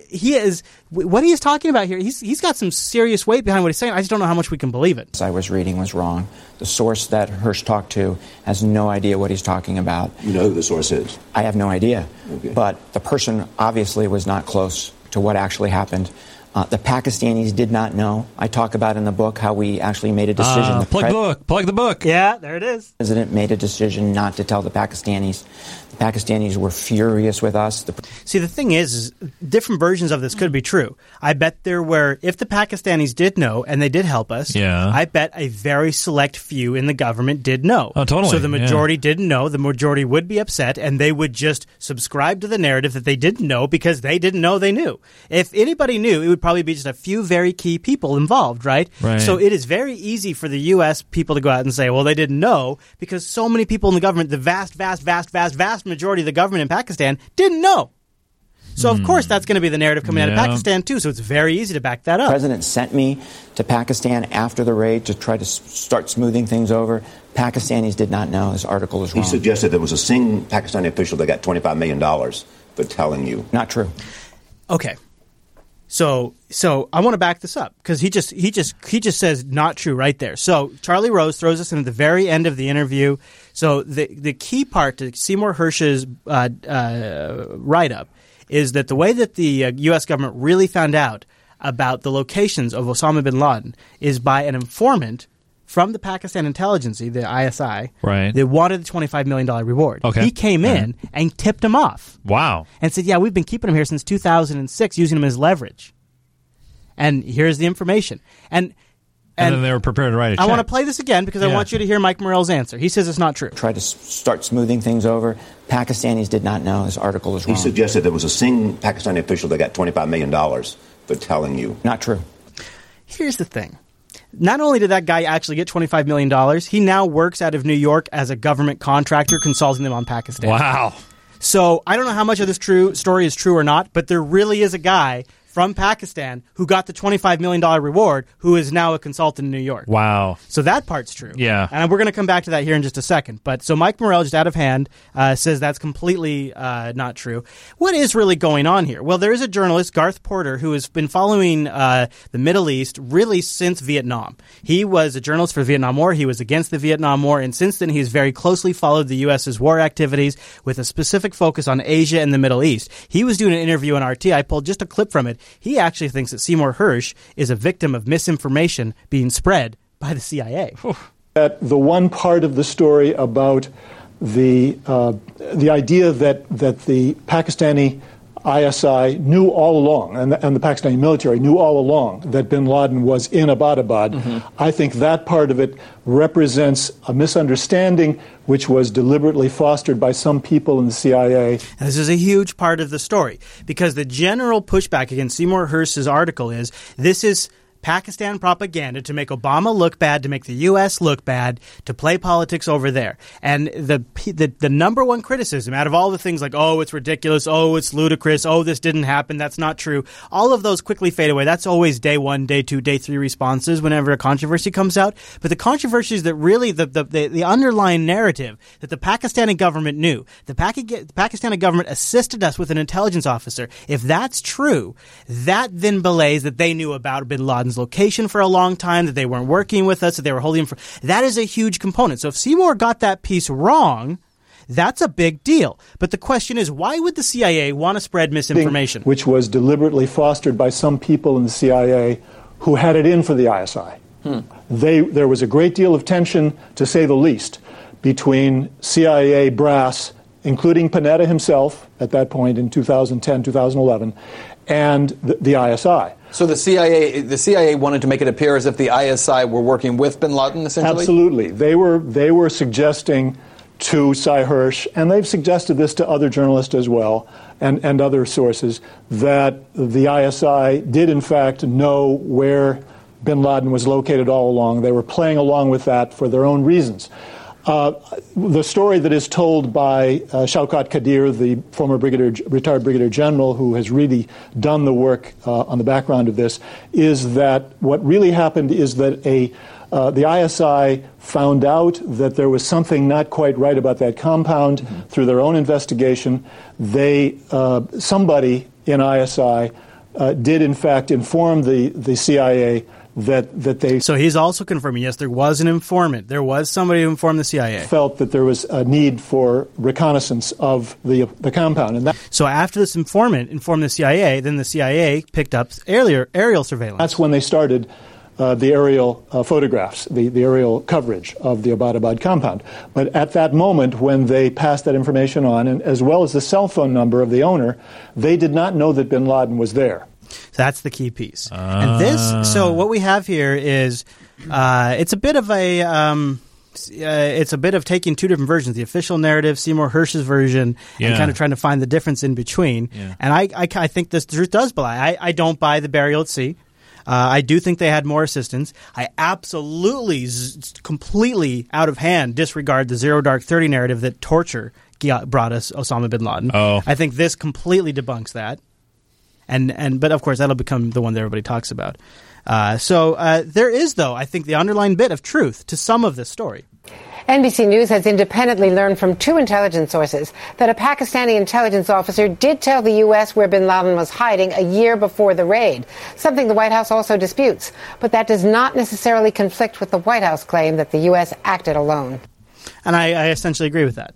he is what he is talking about here. He's he's got some serious weight behind what he's saying. I just don't know how much we can believe it. I was reading was wrong. The source that Hersh talked to has no idea what he's talking about. You know who the source is? I have no idea. Okay. But the person obviously was not close to what actually happened. Uh, the Pakistanis did not know. I talk about in the book how we actually made a decision. Uh, The plug pre- the book. Plug the book. Yeah, there it is. The president made a decision not to tell the Pakistanis. The Pakistanis were furious with us. The See, the thing is, is, different versions of this could be true. I bet there were, if the Pakistanis did know and they did help us, Yeah. I bet a very select few in the government did know. Oh, totally, So the yeah. majority didn't know. The majority would be upset and they would just subscribe to the narrative that they didn't know because they didn't know they knew. If anybody knew, it would probably be just a few very key people involved, right? Right. So it is very easy for the U.S. people to go out and say, well, they didn't know because so many people in the government, the vast, vast, vast, vast, vast majority of the government in Pakistan didn't know. So of course hmm. that's going to be the narrative coming out of Pakistan too. So it's very easy to back that up. The president sent me to Pakistan after the raid to try to start smoothing things over. Pakistanis did not know. This article is wrong. He suggested there was a single Pakistani official that got $25 million for telling you. Not true. Okay. So so I want to back this up because he just he just he just says not true right there. So Charlie Rose throws us in at the very end of the interview. So the the key part to Seymour Hersh's uh, uh, write up is that the way that the uh, U.S. government really found out about the locations of Osama bin Laden is by an informant from the Pakistan intelligence, the ISI, Right. that wanted the twenty five million dollar reward. Okay. He came in and tipped him off Wow. and said, "Yeah, we've been keeping him here since 2006, using him as leverage." And here's the information. And And, then they were prepared to write a check. I want to play this again because I want you to hear Mike Morell's answer. He says it's not true. Try to start smoothing things over. Pakistanis did not know. This article is He suggested there was a single Pakistani official that got $25 million for telling you. Not true. Here's the thing. Not only did that guy actually get $25 million, he now works out of New York as a government contractor consulting them on Pakistan. Wow. So I don't know how much of this true story is true or not, but there really is a guy from Pakistan who got the $25 million reward who is now a consultant in New York. Wow. So that part's true. Yeah. And we're going to come back to that here in just a second. But so Mike Morell, just out of hand, uh, says that's completely uh, not true. What is really going on here? Well, there is a journalist, Gareth Porter, who has been following uh, the Middle East really since Vietnam. He was a journalist for the Vietnam War. He was against the Vietnam War. And since then, he's very closely followed the U.S.'s war activities with a specific focus on Asia and the Middle East. He was doing an interview on RT. I pulled just a clip from it. He actually thinks that Seymour Hersh is a victim of misinformation being spread by the CIA. that the one part of the story about the uh, the idea that that the Pakistani ISI knew all along, and the, and the Pakistani military knew all along that Bin Laden was in Abbottabad. Mm-hmm. I think that part of it represents a misunderstanding which was deliberately fostered by some people in the CIA. And this is a huge part of the story because the general pushback against Seymour Hersh's article is this is Pakistan propaganda to make Obama look bad, to make the U.S. look bad, to play politics over there. And the, the the number one criticism out of all the things like oh it's ridiculous, oh it's ludicrous, oh this didn't happen, that's not true. All of those quickly fade away. That's always day one, day two, day three responses whenever a controversy comes out. But the controversies that really the the, the, the underlying narrative that the Pakistani government knew, the, Paki- the Pakistani government assisted us with an intelligence officer. If that's true, that then belays that they knew about Bin Laden's location for a long time, that they weren't working with us, that they were holding him for. That is a huge component. So if Seymour got that piece wrong. That's a big deal. But the question is, why would the CIA want to spread misinformation? which was deliberately fostered by some people in the CIA who had it in for the ISI. Hmm. They, there was a great deal of tension, to say the least, between CIA brass, including Panetta himself at that point in 2010, 2011, and the, the ISI. So the CIA, the CIA wanted to make it appear as if the ISI were working with Bin Laden, essentially. Absolutely. They were, they were suggesting to Sy Hersh, and they've suggested this to other journalists as well, and, and other sources, that the ISI did in fact know where bin Laden was located all along. They were playing along with that for their own reasons. Uh, the story that is told by uh, Shaukat Kadir, the former brigadier, retired brigadier general who has really done the work uh, on the background of this, is that what really happened is that a uh, the ISI found out that there was something not quite right about that compound through their own investigation. They uh, somebody in ISI uh, did in fact inform the the CIA that that they So he's also confirming, yes, there was an informant. There was somebody who informed the CIA. felt that there was a need for reconnaissance of the the compound, and that, So after this informant informed the CIA, then the CIA picked up earlier aerial surveillance. that's when they started. Uh, the aerial uh, photographs, the, the aerial coverage of the Abbottabad compound. But at that moment, when they passed that information on, and as well as the cell phone number of the owner, they did not know that bin Laden was there. So that's the key piece. And this, so what we have here is, uh, it's a bit of a, um, uh, it's a bit of taking two different versions: the official narrative, Seymour Hersh's version, Yeah. and kind of trying to find the difference in between. Yeah. And I, I, I think this truth does belie. I, I don't buy the burial at sea. Uh, I do think they had more assistance. I absolutely, z- completely out of hand disregard the Zero Dark Thirty narrative that torture brought us Osama bin Laden. Oh. I think this completely debunks that. And and but of course that'll become the one that everybody talks about. Uh, so uh, there is though I think the underlying bit of truth to some of this story. NBC News has independently learned from two intelligence sources that a Pakistani intelligence officer did tell the U.S. where bin Laden was hiding a year before the raid, something the White House also disputes. But that does not necessarily conflict with the White House claim that the U.S. acted alone. And I, I essentially agree with that.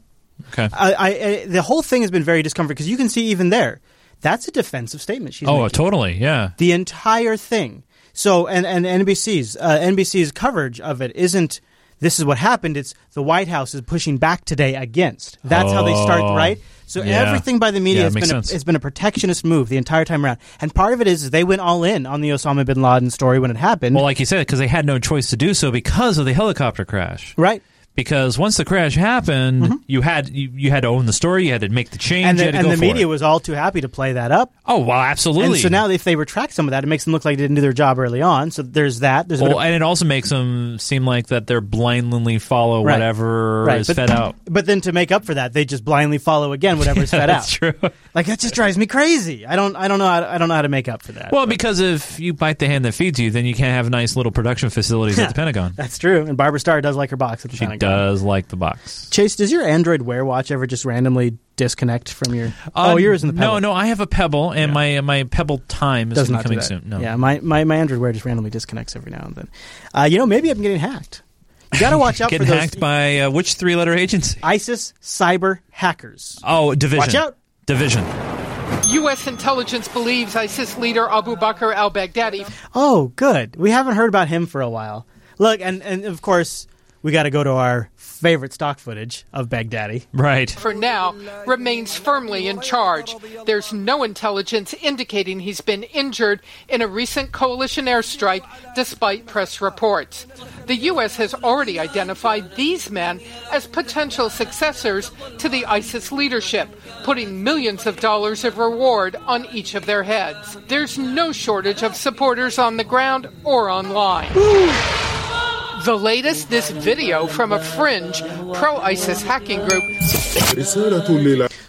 Okay. I, I, I, the whole thing has been very discomforting because you can see even there, that's a defensive statement she's Oh, making. totally. Yeah. The entire thing. So, and, and NBC's uh, NBC's coverage of it isn't. This is what happened. It's the White House is pushing back today against. That's how they start, Oh. right? So Yeah. everything by the media Yeah, has been a, has been a protectionist move the entire time around. And part of it is, is they went all in on the Osama bin Laden story when it happened. Well, like you said, because they had no choice to do so because of the helicopter crash. Right. Because once the crash happened, mm-hmm. you had you, you had to own the story. You had to make the change. and you the, had to and go the media it. was all too happy to play that up. Oh, well, absolutely. And so now, if they retract some of that, it makes them look like they didn't do their job early on. So there's that. There's Well, of- and it also makes them seem like that they're blindly follow Right. whatever Right, is but- fed out. But then to make up for that, they just blindly follow again whatever's Yeah, fed that's out. true. Like that just drives me crazy. I don't. I don't know. How to, I don't know how to make up for that. Well, because if you bite the hand that feeds you, then you can't have nice little production facilities at the Pentagon. That's true. And Barbara Starr does like her box at the She Pentagon. Does like the box. Chase, does your Android Wear Watch ever just randomly disconnect from your? Uh, oh, yours in the Pebble. No, no, I have a Pebble, and my my Pebble time is does not be do coming soon. No, Yeah, my, my my Android Wear just randomly disconnects every now and then. Uh, you know, maybe I'm getting hacked. You got to watch out Getting for those hacked by uh, which three-letter agency? ISIS cyber hackers. Oh, division. Watch out. Division. U.S. intelligence believes ISIS leader Abu Bakr al Baghdadi Oh, good. We haven't heard about him for a while. Look, and, and of course, we got to go to our favorite stock footage of Baghdadi. Right. for now, remains firmly in charge. There's no intelligence indicating he's been injured in a recent coalition airstrike, despite press reports. The U.S. has already identified these men as potential successors to the ISIS leadership, putting millions of dollars of reward on each of their heads. There's no shortage of supporters on the ground or online. The latest, this video from a fringe pro ISIS hacking group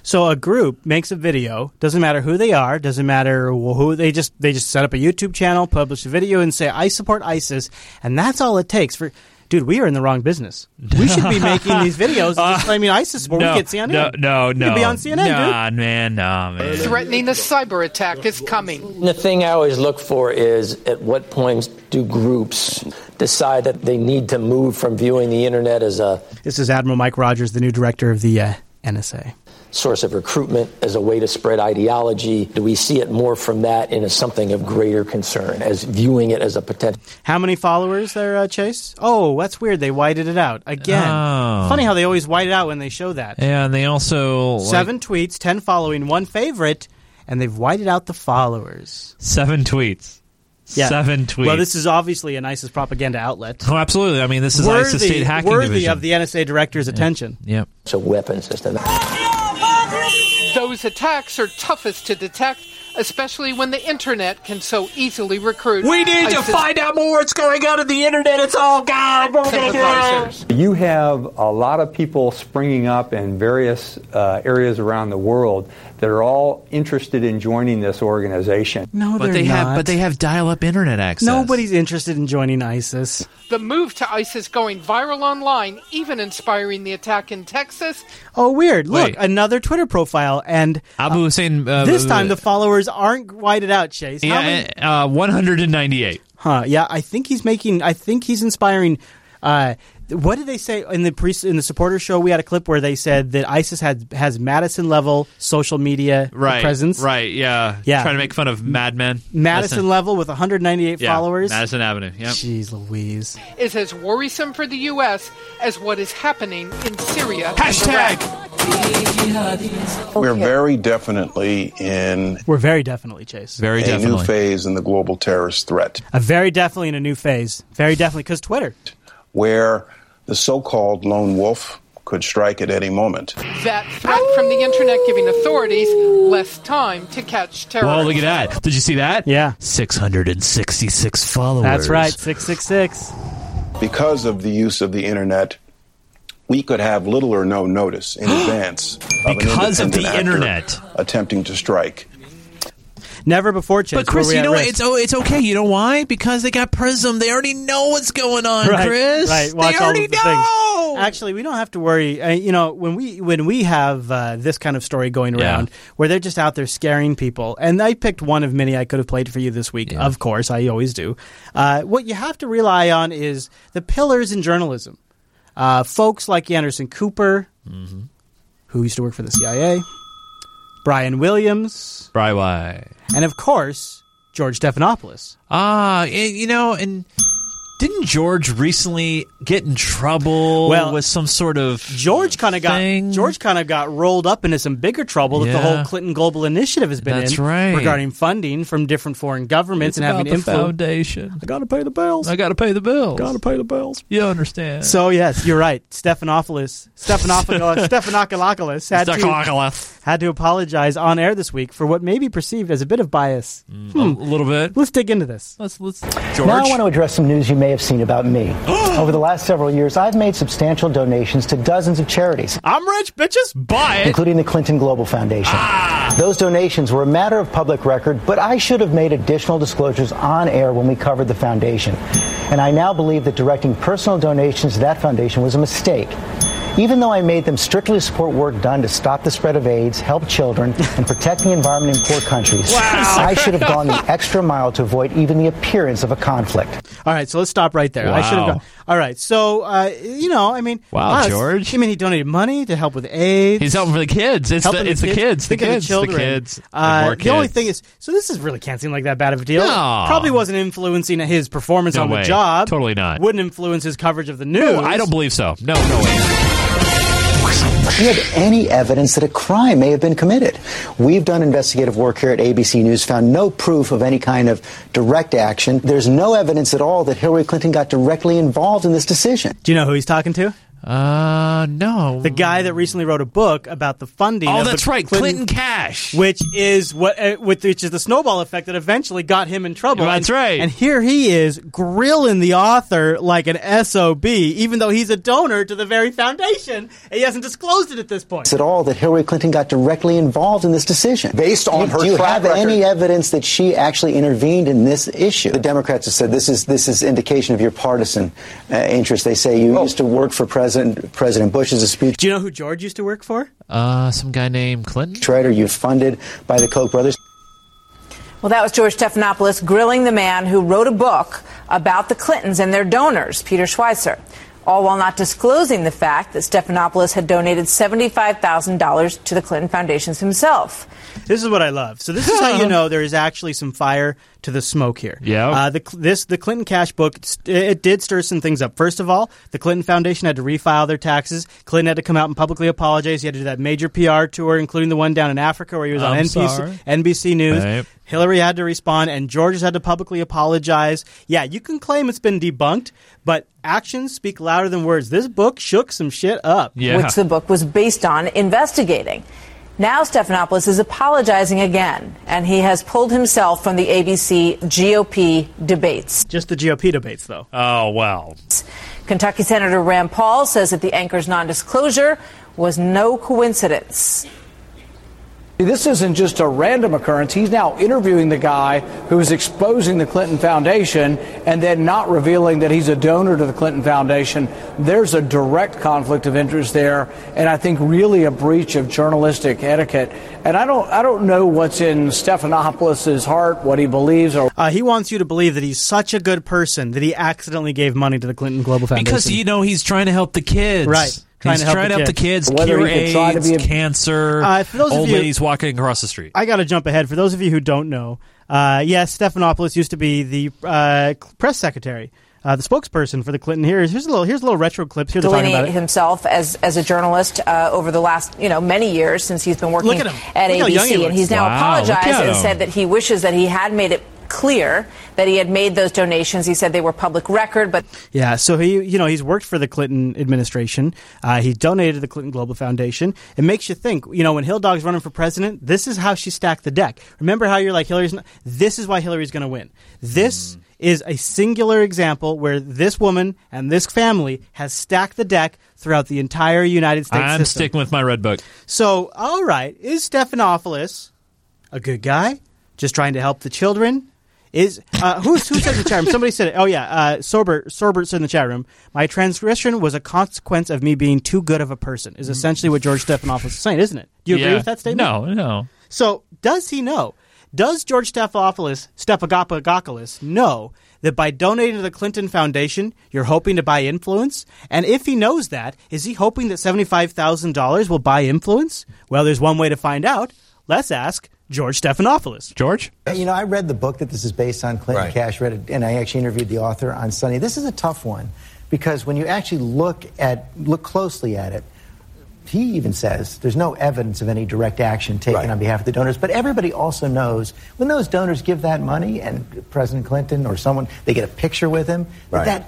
So a group makes a video. Doesn't matter who they are. Doesn't matter who they just they just set up a YouTube channel, publish a video, and say I support ISIS, and that's all it takes for. Dude, we are in the wrong business. We should be making these videos and just claiming ISIS support. no, we get CNN. no, no, no. could be on CNN, nah, man, nah, man. threatening a cyber attack is coming. The thing I always look for is at what point do groups decide that they need to move from viewing the internet as a This is Admiral Mike Rogers, the new director of the uh, NSA. Source of recruitment, as a way to spread ideology? Do we see it more from that into something of greater concern, as viewing it as a potential? How many followers there, uh, Chase? Oh, that's weird. They whited it out again. Oh. Funny how they always white it out when they show that. Yeah, and they also like, Seven tweets, ten following, one favorite, and they've whited out the followers. seven tweets. Yeah. Seven tweets. Well, this is obviously an ISIS propaganda outlet. Oh, absolutely. I mean, this is worthy, ISIS state hacking worthy division. of the NSA director's attention. Yep. It's a weapon system. Those attacks are toughest to detect, especially when the internet can so easily recruit. We need to find out more what's going on in the internet. It's all gone. What we're gonna do? sympathizers. You have a lot of people springing up in various uh, areas around the world that are all interested in joining this organization. No, but they're they have not. but they have dial-up internet access. Nobody's interested in joining ISIS. The move to ISIS going viral online, even inspiring the attack in Texas, Oh, weird. Look, Wait. another Twitter profile, and Abu Hussein. Uh, this time the followers aren't whited out, Chase. How many- yeah, uh, 198. Huh? Yeah, I think he's making. I think he's inspiring. Uh, what did they say in the pre in the supporter show? We had a clip where they said that ISIS had has Madison level social media Right. presence. Right. Yeah. Yeah. Trying to make fun of Mad Men. Madison level with 198 Yeah, followers. Madison Avenue. Yep. Jeez Louise. is as worrisome for the U.S. as what is happening in Syria. Hashtag. We're very definitely in We're very definitely Chase. Very definitely in a definitely. new phase in the global terrorist threat A very definitely in a new phase. Very definitely because Twitter. Where the so called lone wolf could strike at any moment. That threat from the internet giving authorities less time to catch terrorists. Well, look at that. Did you see that? Yeah. 666 followers. That's right, 666. Because of the use of the internet, we could have little or no notice in advance of Because an of the internet. attempting to strike. Never before, Chase. But Chris, you know what? It's oh, it's okay. You know why? Because they got Prism. They already know what's going on, right, Chris. Right. Watch they already of the know. things. Actually, we don't have to worry. Uh, you know, when we when we have uh, this kind of story going Yeah. around, where they're just out there scaring people, and I picked one of many I could have played for you this week. Of course, I always do. Uh, what you have to rely on is the pillars in journalism. Uh, folks like Anderson Cooper, Mm-hmm. who used to work for the CIA, Brian Williams, Bry and of course George Stephanopoulos. Ah, you know, and didn't George recently get in trouble Well, with some sort of George kind of got George kind of got rolled up into some bigger trouble that the whole Clinton Global Initiative has been That's in right. regarding funding from different foreign governments It's and having about the influence. foundation. I got to pay the bills. I got to pay the bills. Got to pay the bills. You understand? So yes, you're right. Stephanopoulos, Stephanopoulos, Stephanopoulos had to had to apologize on air this week for what may be perceived as a bit of bias. a Hmm. little bit. Let's dig into this. Let's let's. Now I want to address some news you may have seen about me. Over the last several years, I've made substantial donations to dozens of charities. I'm rich, bitches. Buy it. Including the Clinton Global Foundation. Ah. Those donations were a matter of public record, but I should have made additional disclosures on air when we covered the foundation. And I now believe that directing personal donations to that foundation was a mistake. Even though I made them strictly support work done to stop the spread of AIDS, help children, and protect the environment in poor countries, I should have gone the extra mile to avoid even the appearance of a conflict. All right, so let's stop right there. I should have gone. All right, so uh, you know, I mean, Wow, it's- George. I mean, he donated money to help with AIDS. He's helping for the kids. It's Helping the, it's the kids. The Think of kids. The children. kids. The Uh, more the only thing is, so this is really can't seem like that bad of a deal. No. Probably wasn't influencing his performance No on way. the job. Totally not. Wouldn't influence his coverage of the news. No, I don't believe so. No, no way. We have any evidence that a crime may have been committed. We've done investigative work here at ABC News, found no proof of any kind of direct action. There's no evidence at all that Hillary Clinton got directly involved in this decision. Do you know who he's talking to? Uh, no. The guy that recently wrote a book about the funding. Oh, of the that's right, Clinton Cash. which is what, uh, which is the snowball effect that eventually got him in trouble. That's And- right. And here he is grilling the author like an sob, even though he's a donor to the very foundation. And he hasn't disclosed it at this point. At all that Hillary Clinton got directly involved in this decision. Based on do, her do you track have any evidence that she actually intervened in this issue? The Democrats have said this is this is indication of your partisan uh, interest. They say you used to work for President President Bush as a speech. Do you know who George used to work for? Uh, some guy named Clinton. Trader, you funded by the Koch brothers. Well, that was George Stephanopoulos grilling the man who wrote a book about the Clintons and their donors, Peter Schweizer, all while not disclosing the fact that Stephanopoulos had donated $75,000 to the Clinton foundations himself. This is what I love. So this is how you know there is actually some fire to the smoke here. Yeah. Uh, the this the Clinton Cash book it, it did stir some things up. First of all, the Clinton Foundation had to refile their taxes. Clinton had to come out and publicly apologize. He had to do that major PR tour, including the one down in Africa where he was on I'm NBC, sorry. NBC News. Right. Hillary had to respond, and George had to publicly apologize. Yeah, you can claim it's been debunked, but actions speak louder than words. This book shook some shit up. which the book was based on investigating. Now Stephanopoulos is apologizing again, and he has pulled himself from the ABC GOP debates. Just the GOP debates, though. Oh, wow. Kentucky Senator Rand Paul says that the anchor's non disclosure was no coincidence. This isn't just a random occurrence. He's now interviewing the guy who is exposing the Clinton Foundation and then not revealing that he's a donor to the Clinton Foundation. There's a direct conflict of interest there, and I think really a breach of journalistic etiquette. And I don't, I don't know what's in Stephanopoulos' heart, what he believes, or Uh, he wants you to believe that he's such a good person that he accidentally gave money to the Clinton Global Foundation. Because you know he's trying to help the kids. Right. Trying he's to help trying the to help the kids. kids Whether cure he could try to be a- cancer, Uh, for those of old you- ladies walking across the street. I got to jump ahead. For those of you who don't know, uh, yes, Stephanopoulos used to be the uh, press secretary, uh, the spokesperson for the Clinton. Here's here's a little here's a little retro clips. Here they're talking about Delineate it. himself as, as a journalist uh, over the last you know many years since he's been working at at Look he ABC, and he's now Wow, apologized and said that he wishes that he had made it clear that he had made those donations. He said they were public record, but Yeah, so he, you know, he's worked for the Clinton administration. Uh, he donated to the Clinton Global Foundation. It makes you think, you know, when Hill Dog's running for president, this is how she stacked the deck. Remember how you're like Hillary's? Not, this is why Hillary's going to win. This is a singular example where this woman and this family has stacked the deck throughout the entire United States I'm system. sticking with my red book. So, all right, is Stephanopoulos a good guy? Just trying to help the children? Is uh, who's who said in the chat room? Somebody said it. Oh yeah, uh, Sorbert Sorbert said in the chat room. My transgression was a consequence of me being too good of a person. Is essentially what George Stephanopoulos is saying, isn't it? Do you agree Yeah. with that statement? No, no. So does he know? Does George Stephanopoulos Stephagopoulos know that by donating to the Clinton Foundation, you're hoping to buy influence? And if he knows that, is he hoping that $75,000 will buy influence? Well, there's one way to find out. Let's ask George Stephanopoulos. George? Uh, you know, I read the book that this is based on, Clinton Right. Cash read it, and I actually interviewed the author on Sunday. This is a tough one because when you actually look at look closely at it, he even says there's no evidence of any direct action taken on behalf of the donors. But everybody also knows when those donors give that money, and President Clinton or someone they get a picture with him, that, Right. that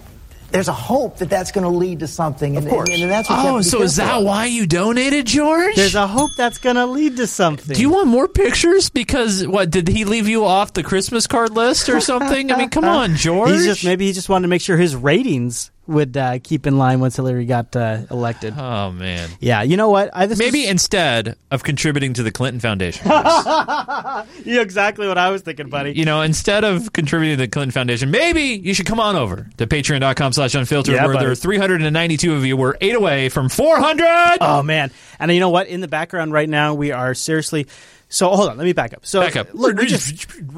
there's a hope that that's going to lead to something. And, and, and that's what you have Oh, to so is that of. why you donated, George? There's a hope that's going to lead to something. Do you want more pictures? Because what did he leave you off the Christmas card list or something? I mean, come on, George. He's just maybe he just wanted to make sure his ratings would uh, keep in line once Hillary got uh, elected. Oh man. Yeah, you know what? I, this Maybe is- instead of contributing to the Clinton Foundation, you exactly what I was thinking, buddy. you know, instead of contributing to the Clinton Foundation, maybe you should come on over to patreon.com slash unfiltered Yeah, where there are 392 of you. We're eight away from 400. Oh man! And you know what? In the background right now, we are seriously. So hold on, let me back up. So Back up. Look, we just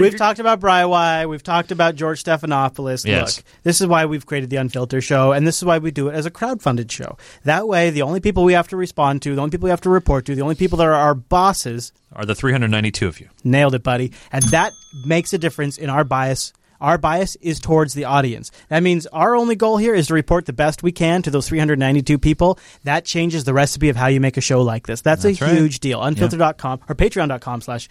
we've talked about Breiwai, we've talked about George Stephanopoulos. Yes. Look, this is why we've created the Unfiltered Show, and this is why we do it as a crowd-funded show. That way, the only people we have to respond to, the only people we have to report to, the only people that are our bosses, Are the 392 of you. nailed it, buddy, and that makes a difference in our bias. Our bias is towards the audience. That means our only goal here is to report the best we can to those 392 people. That changes the recipe of how you make a show like this. That's, That's a right. huge deal. Unfiltered.com or patreon.com slash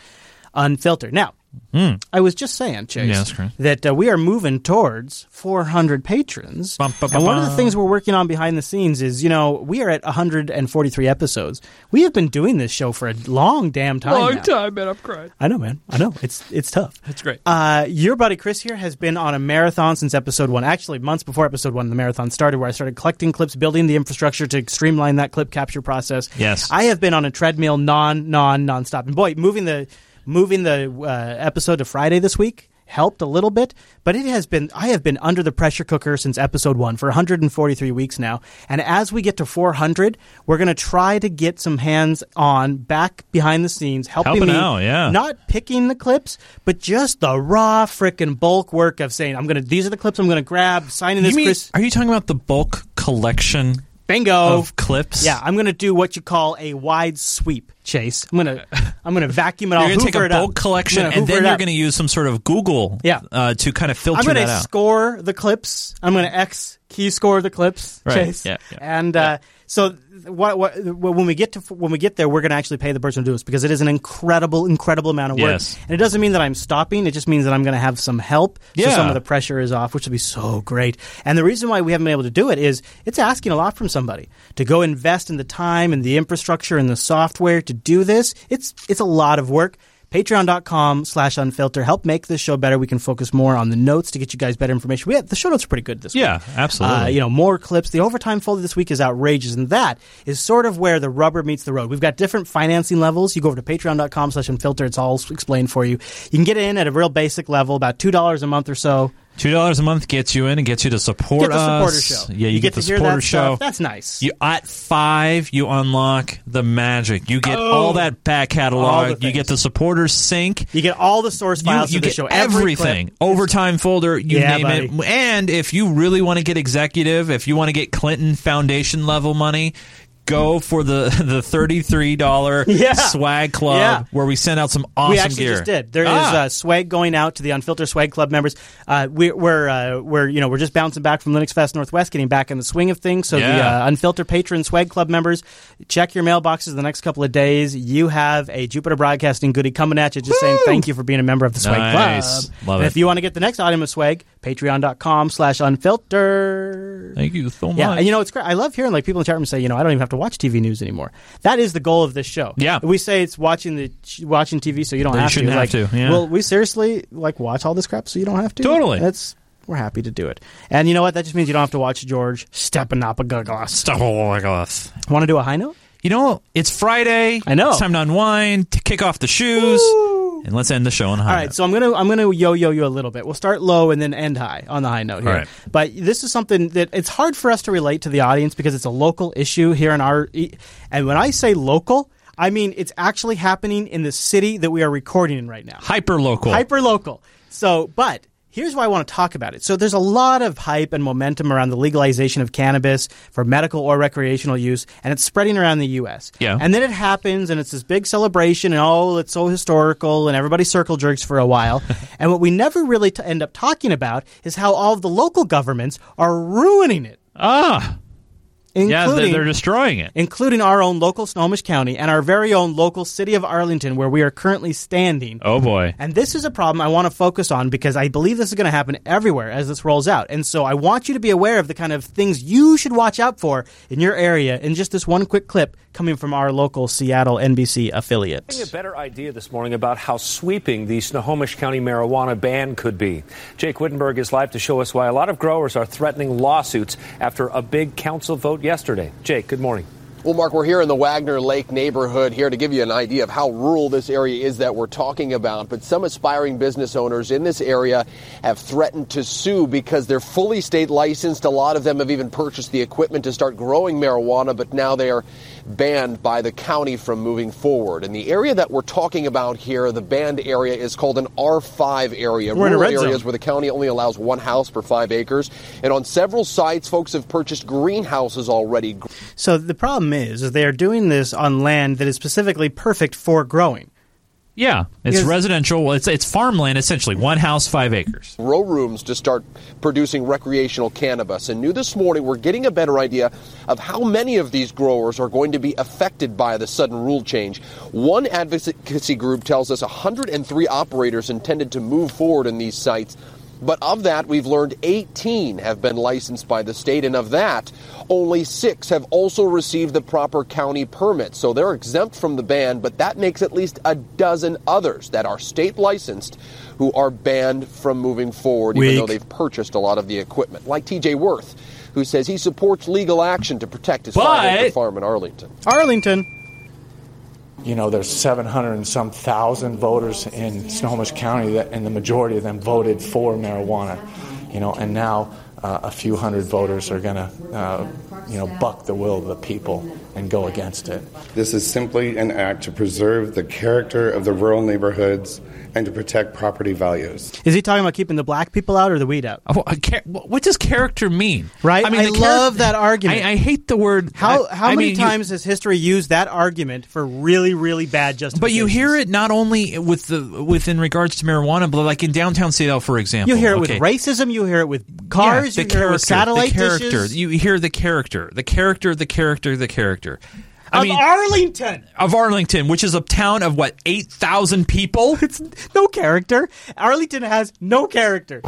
unfiltered. Now, I was just saying, Chase. Yes, that uh, we are moving towards 400 patrons. Bum, bum, and one of the things we're working on behind the scenes is, you know, we are at 143 episodes. We have been doing this show for a long damn time. Long now. time, man. I'm crying. I know, man. I know. It's it's tough. That's great. Uh, your buddy Chris here has been on a marathon since episode one. Actually, months before episode one, the marathon started, where I started collecting clips, building the infrastructure to streamline that clip capture process. Yes. I have been on a treadmill, non, non, nonstop. And boy, moving the moving the uh, episode to Friday this week helped a little bit, but it has been I have been under the pressure cooker since episode 1 for 143 weeks now. And as we get to 400, we're going to try to get some hands on back behind the scenes helping, Helping me out, yeah. not picking the clips, but just the raw frickin' bulk work of saying I'm going to these are the clips I'm going to grab, signing this You mean- Chris are you talking about the bulk collection bingo of clips? Yeah, I'm going to do what you call a wide sweep, Chase. I'm to I'm to vacuum it all. You're going to take a it up. bulk collection and then you're up. going to use some sort of Google Yeah. uh, to kind of filter that out. I'm going that to out. score the clips. I'm going to X key score the clips, Right, Chase. yeah, yeah, and uh, so what, what, when we get to when we get there, we're going to actually pay the person to do this because it is an incredible, incredible amount of work. Yes. And it doesn't mean that I'm stopping. It just means that I'm going to have some help. So some of the pressure is off, which will be so great. And the reason why we haven't been able to do it is it's asking a lot from somebody to go invest in the time and the infrastructure and the software to do this. It's it's a lot of work. Patreon.com slash unfilter. Help make this show better. We can focus more on the notes to get you guys better information. We have, the show notes are pretty good this week. Yeah, absolutely. Uh, you know, more clips. The overtime folder this week is outrageous, and that is sort of where the rubber meets the road. We've got different financing levels. You go over to patreon.com slash unfilter. It's all explained for you. You can get in at a real basic level, about $2 a month or so. Two dollars a month gets you in and gets you to support Get the supporter us. show. Yeah, you, You get, get the supporter that show. stuff. That's nice. You at five, you unlock the magic. You get Oh. all that back catalog. You get the supporters sync. You get all the source files you of the get show. Everything. clip. Overtime folder, you Yeah, name it. And if you really want to get executive, if you want to get Clinton Foundation level money, go for the the thirty three dollar Yeah. swag club Yeah. where we send out some awesome we actually gear. just did. There is Ah. uh, swag going out to the Unfiltered Swag Club members. Uh, we, we're uh, we're you know we're just bouncing back from Linux Fest Northwest, getting back in the swing of things. So the Yeah. uh, Unfiltered Patron Swag Club members, check your mailboxes the next couple of days. You have a Jupiter Broadcasting goodie coming at you, just saying thank you for being a member of the Swag Nice. Club. Love and it. if you want to get the next item of swag, patreon.com slash unfiltered. Thank you so Yeah, much. and you know it's great. I love hearing like people in the chat room say, you know, I don't even have to watch TV news anymore. That is the goal of this show. Yeah. we say it's watching the watching TV, so you don't you have to. shouldn't have like, to, yeah. Well, we seriously like watch all this crap, so you don't have to. Totally. That's we're happy to do it. And you know what? That just means you don't have to watch George Stephanopoulos. Want to do a high note? You know, it's Friday. I know. It's time to unwind, to kick off the shoes, and let's end the show on high All right, note. so I'm gonna I'm gonna yo yo you a little bit. We'll start low and then end high on the high note here. All right. But this is something that it's hard for us to relate to the audience because it's a local issue here in our. And when I say local, I mean it's actually happening in the city that we are recording in right now. Hyper local. Hyper local. So, but here's why I want to talk about it. So, there's a lot of hype and momentum around the legalization of cannabis for medical or recreational use, and it's spreading around the U.S. Yeah. And then it happens, and it's this big celebration, and oh, it's so historical, and everybody circle jerks for a while. and what we never really t- end up talking about is how all of the local governments are ruining it. Ah. Yeah, they're, Including- they're destroying it. Including our own local Snohomish County and our very own local city of Arlington, where we are currently standing. Oh boy. And this is a problem I want to focus on because I believe this is going to happen everywhere as this rolls out. And so I want you to be aware of the kind of things you should watch out for in your area in just this one quick clip coming from our local Seattle NBC affiliate. Getting a better idea this morning about how sweeping the Snohomish County marijuana ban could be. Jake Whittenberg is live to show us why a lot of growers are threatening lawsuits after a big council vote yesterday. Jake, good morning. Well, Mark, we're here in the Wagner Lake neighborhood here to give you an idea of how rural this area is that we're talking about. But some aspiring business owners in this area have threatened to sue because they're fully state licensed. A lot of them have even purchased the equipment to start growing marijuana, but now they are banned by the county from moving forward. And the area that we're talking about here, the banned area, is called an R5 area. We're in a rural red zone. areas where the county only allows one house per five acres. And on several sites, folks have purchased greenhouses already. So the problem is, is they are doing this on land that is specifically perfect for growing. Yeah, it's Because- residential. Well, It's it's farmland essentially. One house, five acres. grow rooms to start producing recreational cannabis. And new this morning, we're getting a better idea of how many of these growers are going to be affected by the sudden rule change. One advocacy group tells us 103 operators intended to move forward in these sites. But of that, we've learned 18 have been licensed by the state, and of that, only six have also received the proper county permit. So they're exempt from the ban, but that makes at least a dozen others that are state licensed who are banned from moving forward, even though they've purchased a lot of the equipment. Like TJ Worth, who says he supports legal action to protect his But- farm in Arlington. Arlington. You know, there's 700 and some thousand voters in Snohomish County, that, and the majority of them voted for marijuana. You know, and now uh, a few hundred voters are going to, uh, you know, buck the will of the people and go against it. This is simply an act to preserve the character of the rural neighborhoods and to protect property values. Is he talking about keeping the black people out or the weed out? Oh, char- what does character mean? Right? I mean, I the charac- love that argument. I, I hate the word. How I- how I many mean, you- times has history used that argument for really really bad justification? But you hear it not only with the with in regards to marijuana, but like in downtown Seattle, for example. You hear it Okay. with racism. You hear it with cars. Yeah, you the hear it with character, satellite the character. dishes. You hear the character, the character, the character, the character. I of mean, Arlington. of Arlington, which is a town of what eight thousand people. It's no character. Arlington has no character.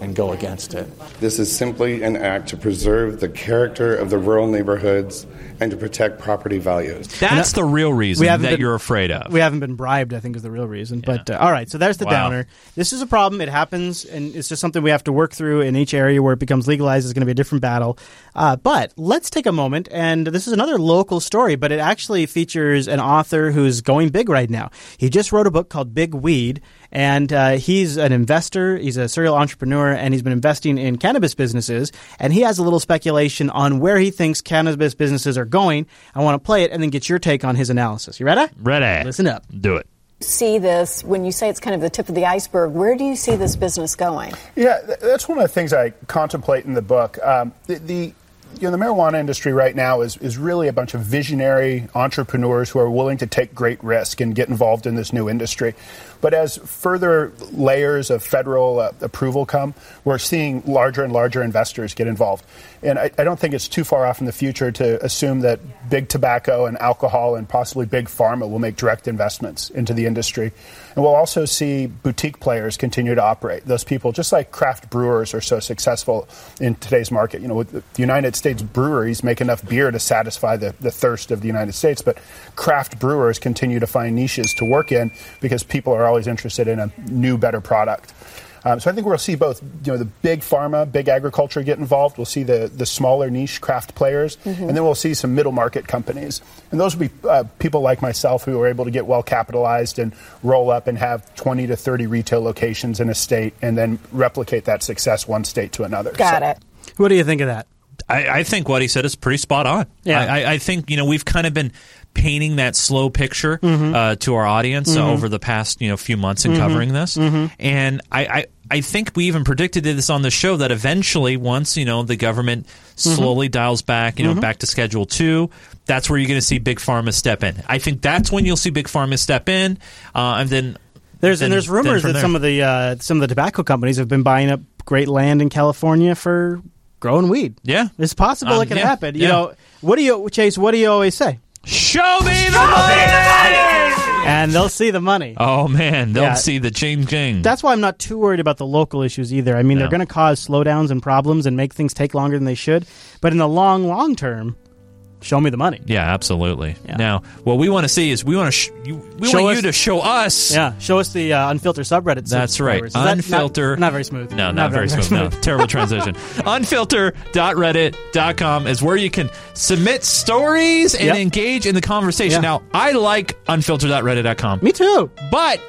And go against it. This is simply an act to preserve the character of the rural neighborhoods and to protect property values. That's the real reason We haven't that been- you're afraid of. We haven't been bribed, I think, is the real reason. But uh, all right, so there's the Wow. downer. This is a problem. It happens, and it's just something we have to work through in each area where it becomes legalized. Is going to be a different battle. Uh, but let's take a moment, and this is another local story, but it actually features an author who's going big right now. He just wrote a book called Big Weed, and uh, he's an investor. He's a serial entrepreneur, and he's been investing in cannabis businesses. And he has a little speculation on where he thinks cannabis businesses are going. I want to play it and then get your take on his analysis. You ready? Ready. Listen up. Do it. see this when you say it's kind of the tip of the iceberg where do you see this business going Yeah, that's one of the things I contemplate in the book. Um, the, the you know, the marijuana industry right now is, is really a bunch of visionary entrepreneurs who are willing to take great risk and get involved in this new industry. But as further layers of federal uh, approval come, we're seeing larger and larger investors get involved. And I, I don't think it's too far off in the future to assume that big tobacco and alcohol and possibly big pharma will make direct investments into the industry. And we'll also see boutique players continue to operate. Those people, just like craft brewers are so successful in today's market. You know, the United States breweries make enough beer to satisfy the, the thirst of the United States, but craft brewers continue to find niches to work in because people are always interested in a new, better product. Um, so I think we'll see both, you know, the big pharma, big agriculture get involved. We'll see the, the smaller niche craft players, Mhm. and then we'll see some middle market companies. And those will be uh, people like myself who are able to get well capitalized and roll up and have 20 to 30 retail locations in a state, and then replicate that success one state to another. Got it. What do you think of that? I, I think what he said is pretty spot on. Yeah. I, I- I think you know we've kind of been painting that slow picture Mhm. uh, to our audience uh, Mhm. over the past you know few months in Mhm. covering this, Mhm. and I, I I think we even predicted this on the show that eventually once you know the government Mm-hmm. slowly dials back, you know, Mhm. back to Schedule Two, that's where you're going to see big pharma step in. I think that's when you'll see big pharma step in, uh, and then There's then- and there's rumors that there. some of the uh, some of the tobacco companies have been buying up great land in California for growing weed. Yeah, it's possible Um, it can yeah, happen. You yeah. know, what do you Chase? What do you always say? Show me the money, and they'll see the money. Oh man, they'll Yeah. see the ching ching. That's why I'm not too worried about the local issues either. I mean, they're No. going to cause slowdowns and problems and make things take longer than they should. But in the long, long term, show me the money. Yeah, absolutely. Yeah. Now, what we want to see is we want to sh- you, we Show want us- you to show us. Yeah, show us the uh, unfiltered subreddit. That's right. Is that not- Unfilter. Not, very smooth. No, not, very, smooth. No, terrible transition. Unfilter.reddit.com is where you can submit stories and Yep. engage in the conversation. Yeah. Now, I like unfilter.reddit.com. Me too. But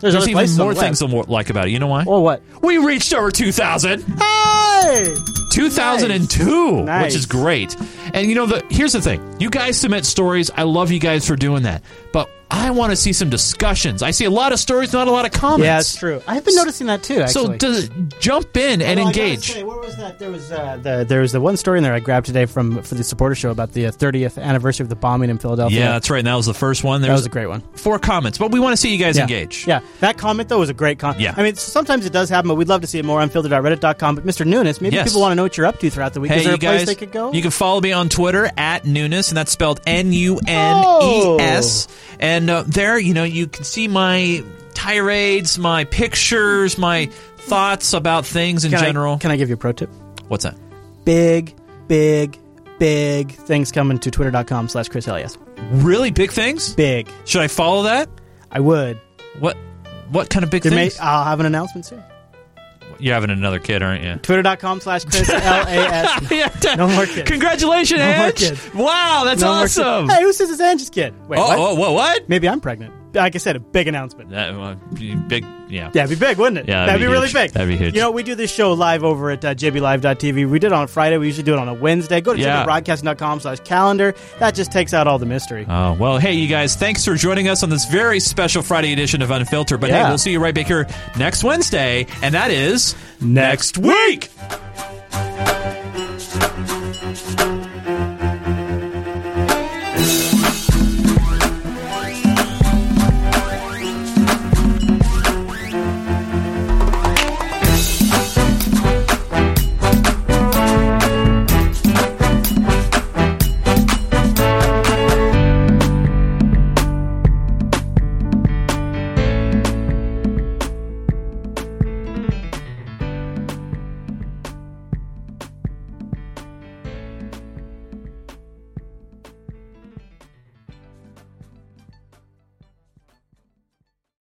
There's, there's, even more things to like about it. You know why? Or what? We reached over 2,000. Hey! 2002, Nice. which is great. And you know, the here's the thing: you guys submit stories. I love you guys for doing that, but I want to see some discussions. I see a lot of stories, not a lot of comments. Yeah, it's true. I have been noticing that too. So does jump in and Although engage. say, what was that? There was uh, the, there was the one story in there I grabbed today from for the supporter show about the uh, 30th anniversary of the bombing in Philadelphia. Yeah, that's right. And that was the first one. that There's was a great one. four comments, but we want to see you guys yeah. engage. Yeah, that comment though was a great comment. Yeah. I mean, sometimes it does happen, but we'd love to see it more unfilter.reddit.com. But Mr. Nunes, maybe Yes. people want to know what you're up to throughout the week. Hey, Is there you a place guys, they could go? you can follow me on Twitter at Nunes, and that's spelled N U N E S. Oh. And uh, there, you know, you can see my tirades, my pictures, my thoughts about things in Can I- general. can I give you a pro tip? What's that? Big, big, big things coming to twitter.com slash Chris Elias. Really big things? Big. Should I follow that? I would. What What kind of big There may- things? I'll have an announcement soon. You're having another kid, aren't you? Twitter.com slash Chris L-A-S. Yeah, no more kids. Congratulations, No more Ange. kids. Wow, that's No awesome. Hey, who says it's Ange's kid? Wait, Oh, what? oh, whoa, what? Maybe I'm pregnant. Like I said, a big announcement. That, well, big, yeah. Yeah, it'd be big, wouldn't it? Yeah, that'd, that'd be, be really big. That'd be huge. You know, we do this show live over at uh, jblive.tv. We did it on Friday. We usually do it on a Wednesday. Go to Yeah. jbroadcasting.com slash calendar. That just takes out all the mystery. Oh, well, hey, you guys, thanks for joining us on this very special Friday edition of Unfiltered. But hey, we'll see you right back here next Wednesday, and that is next week.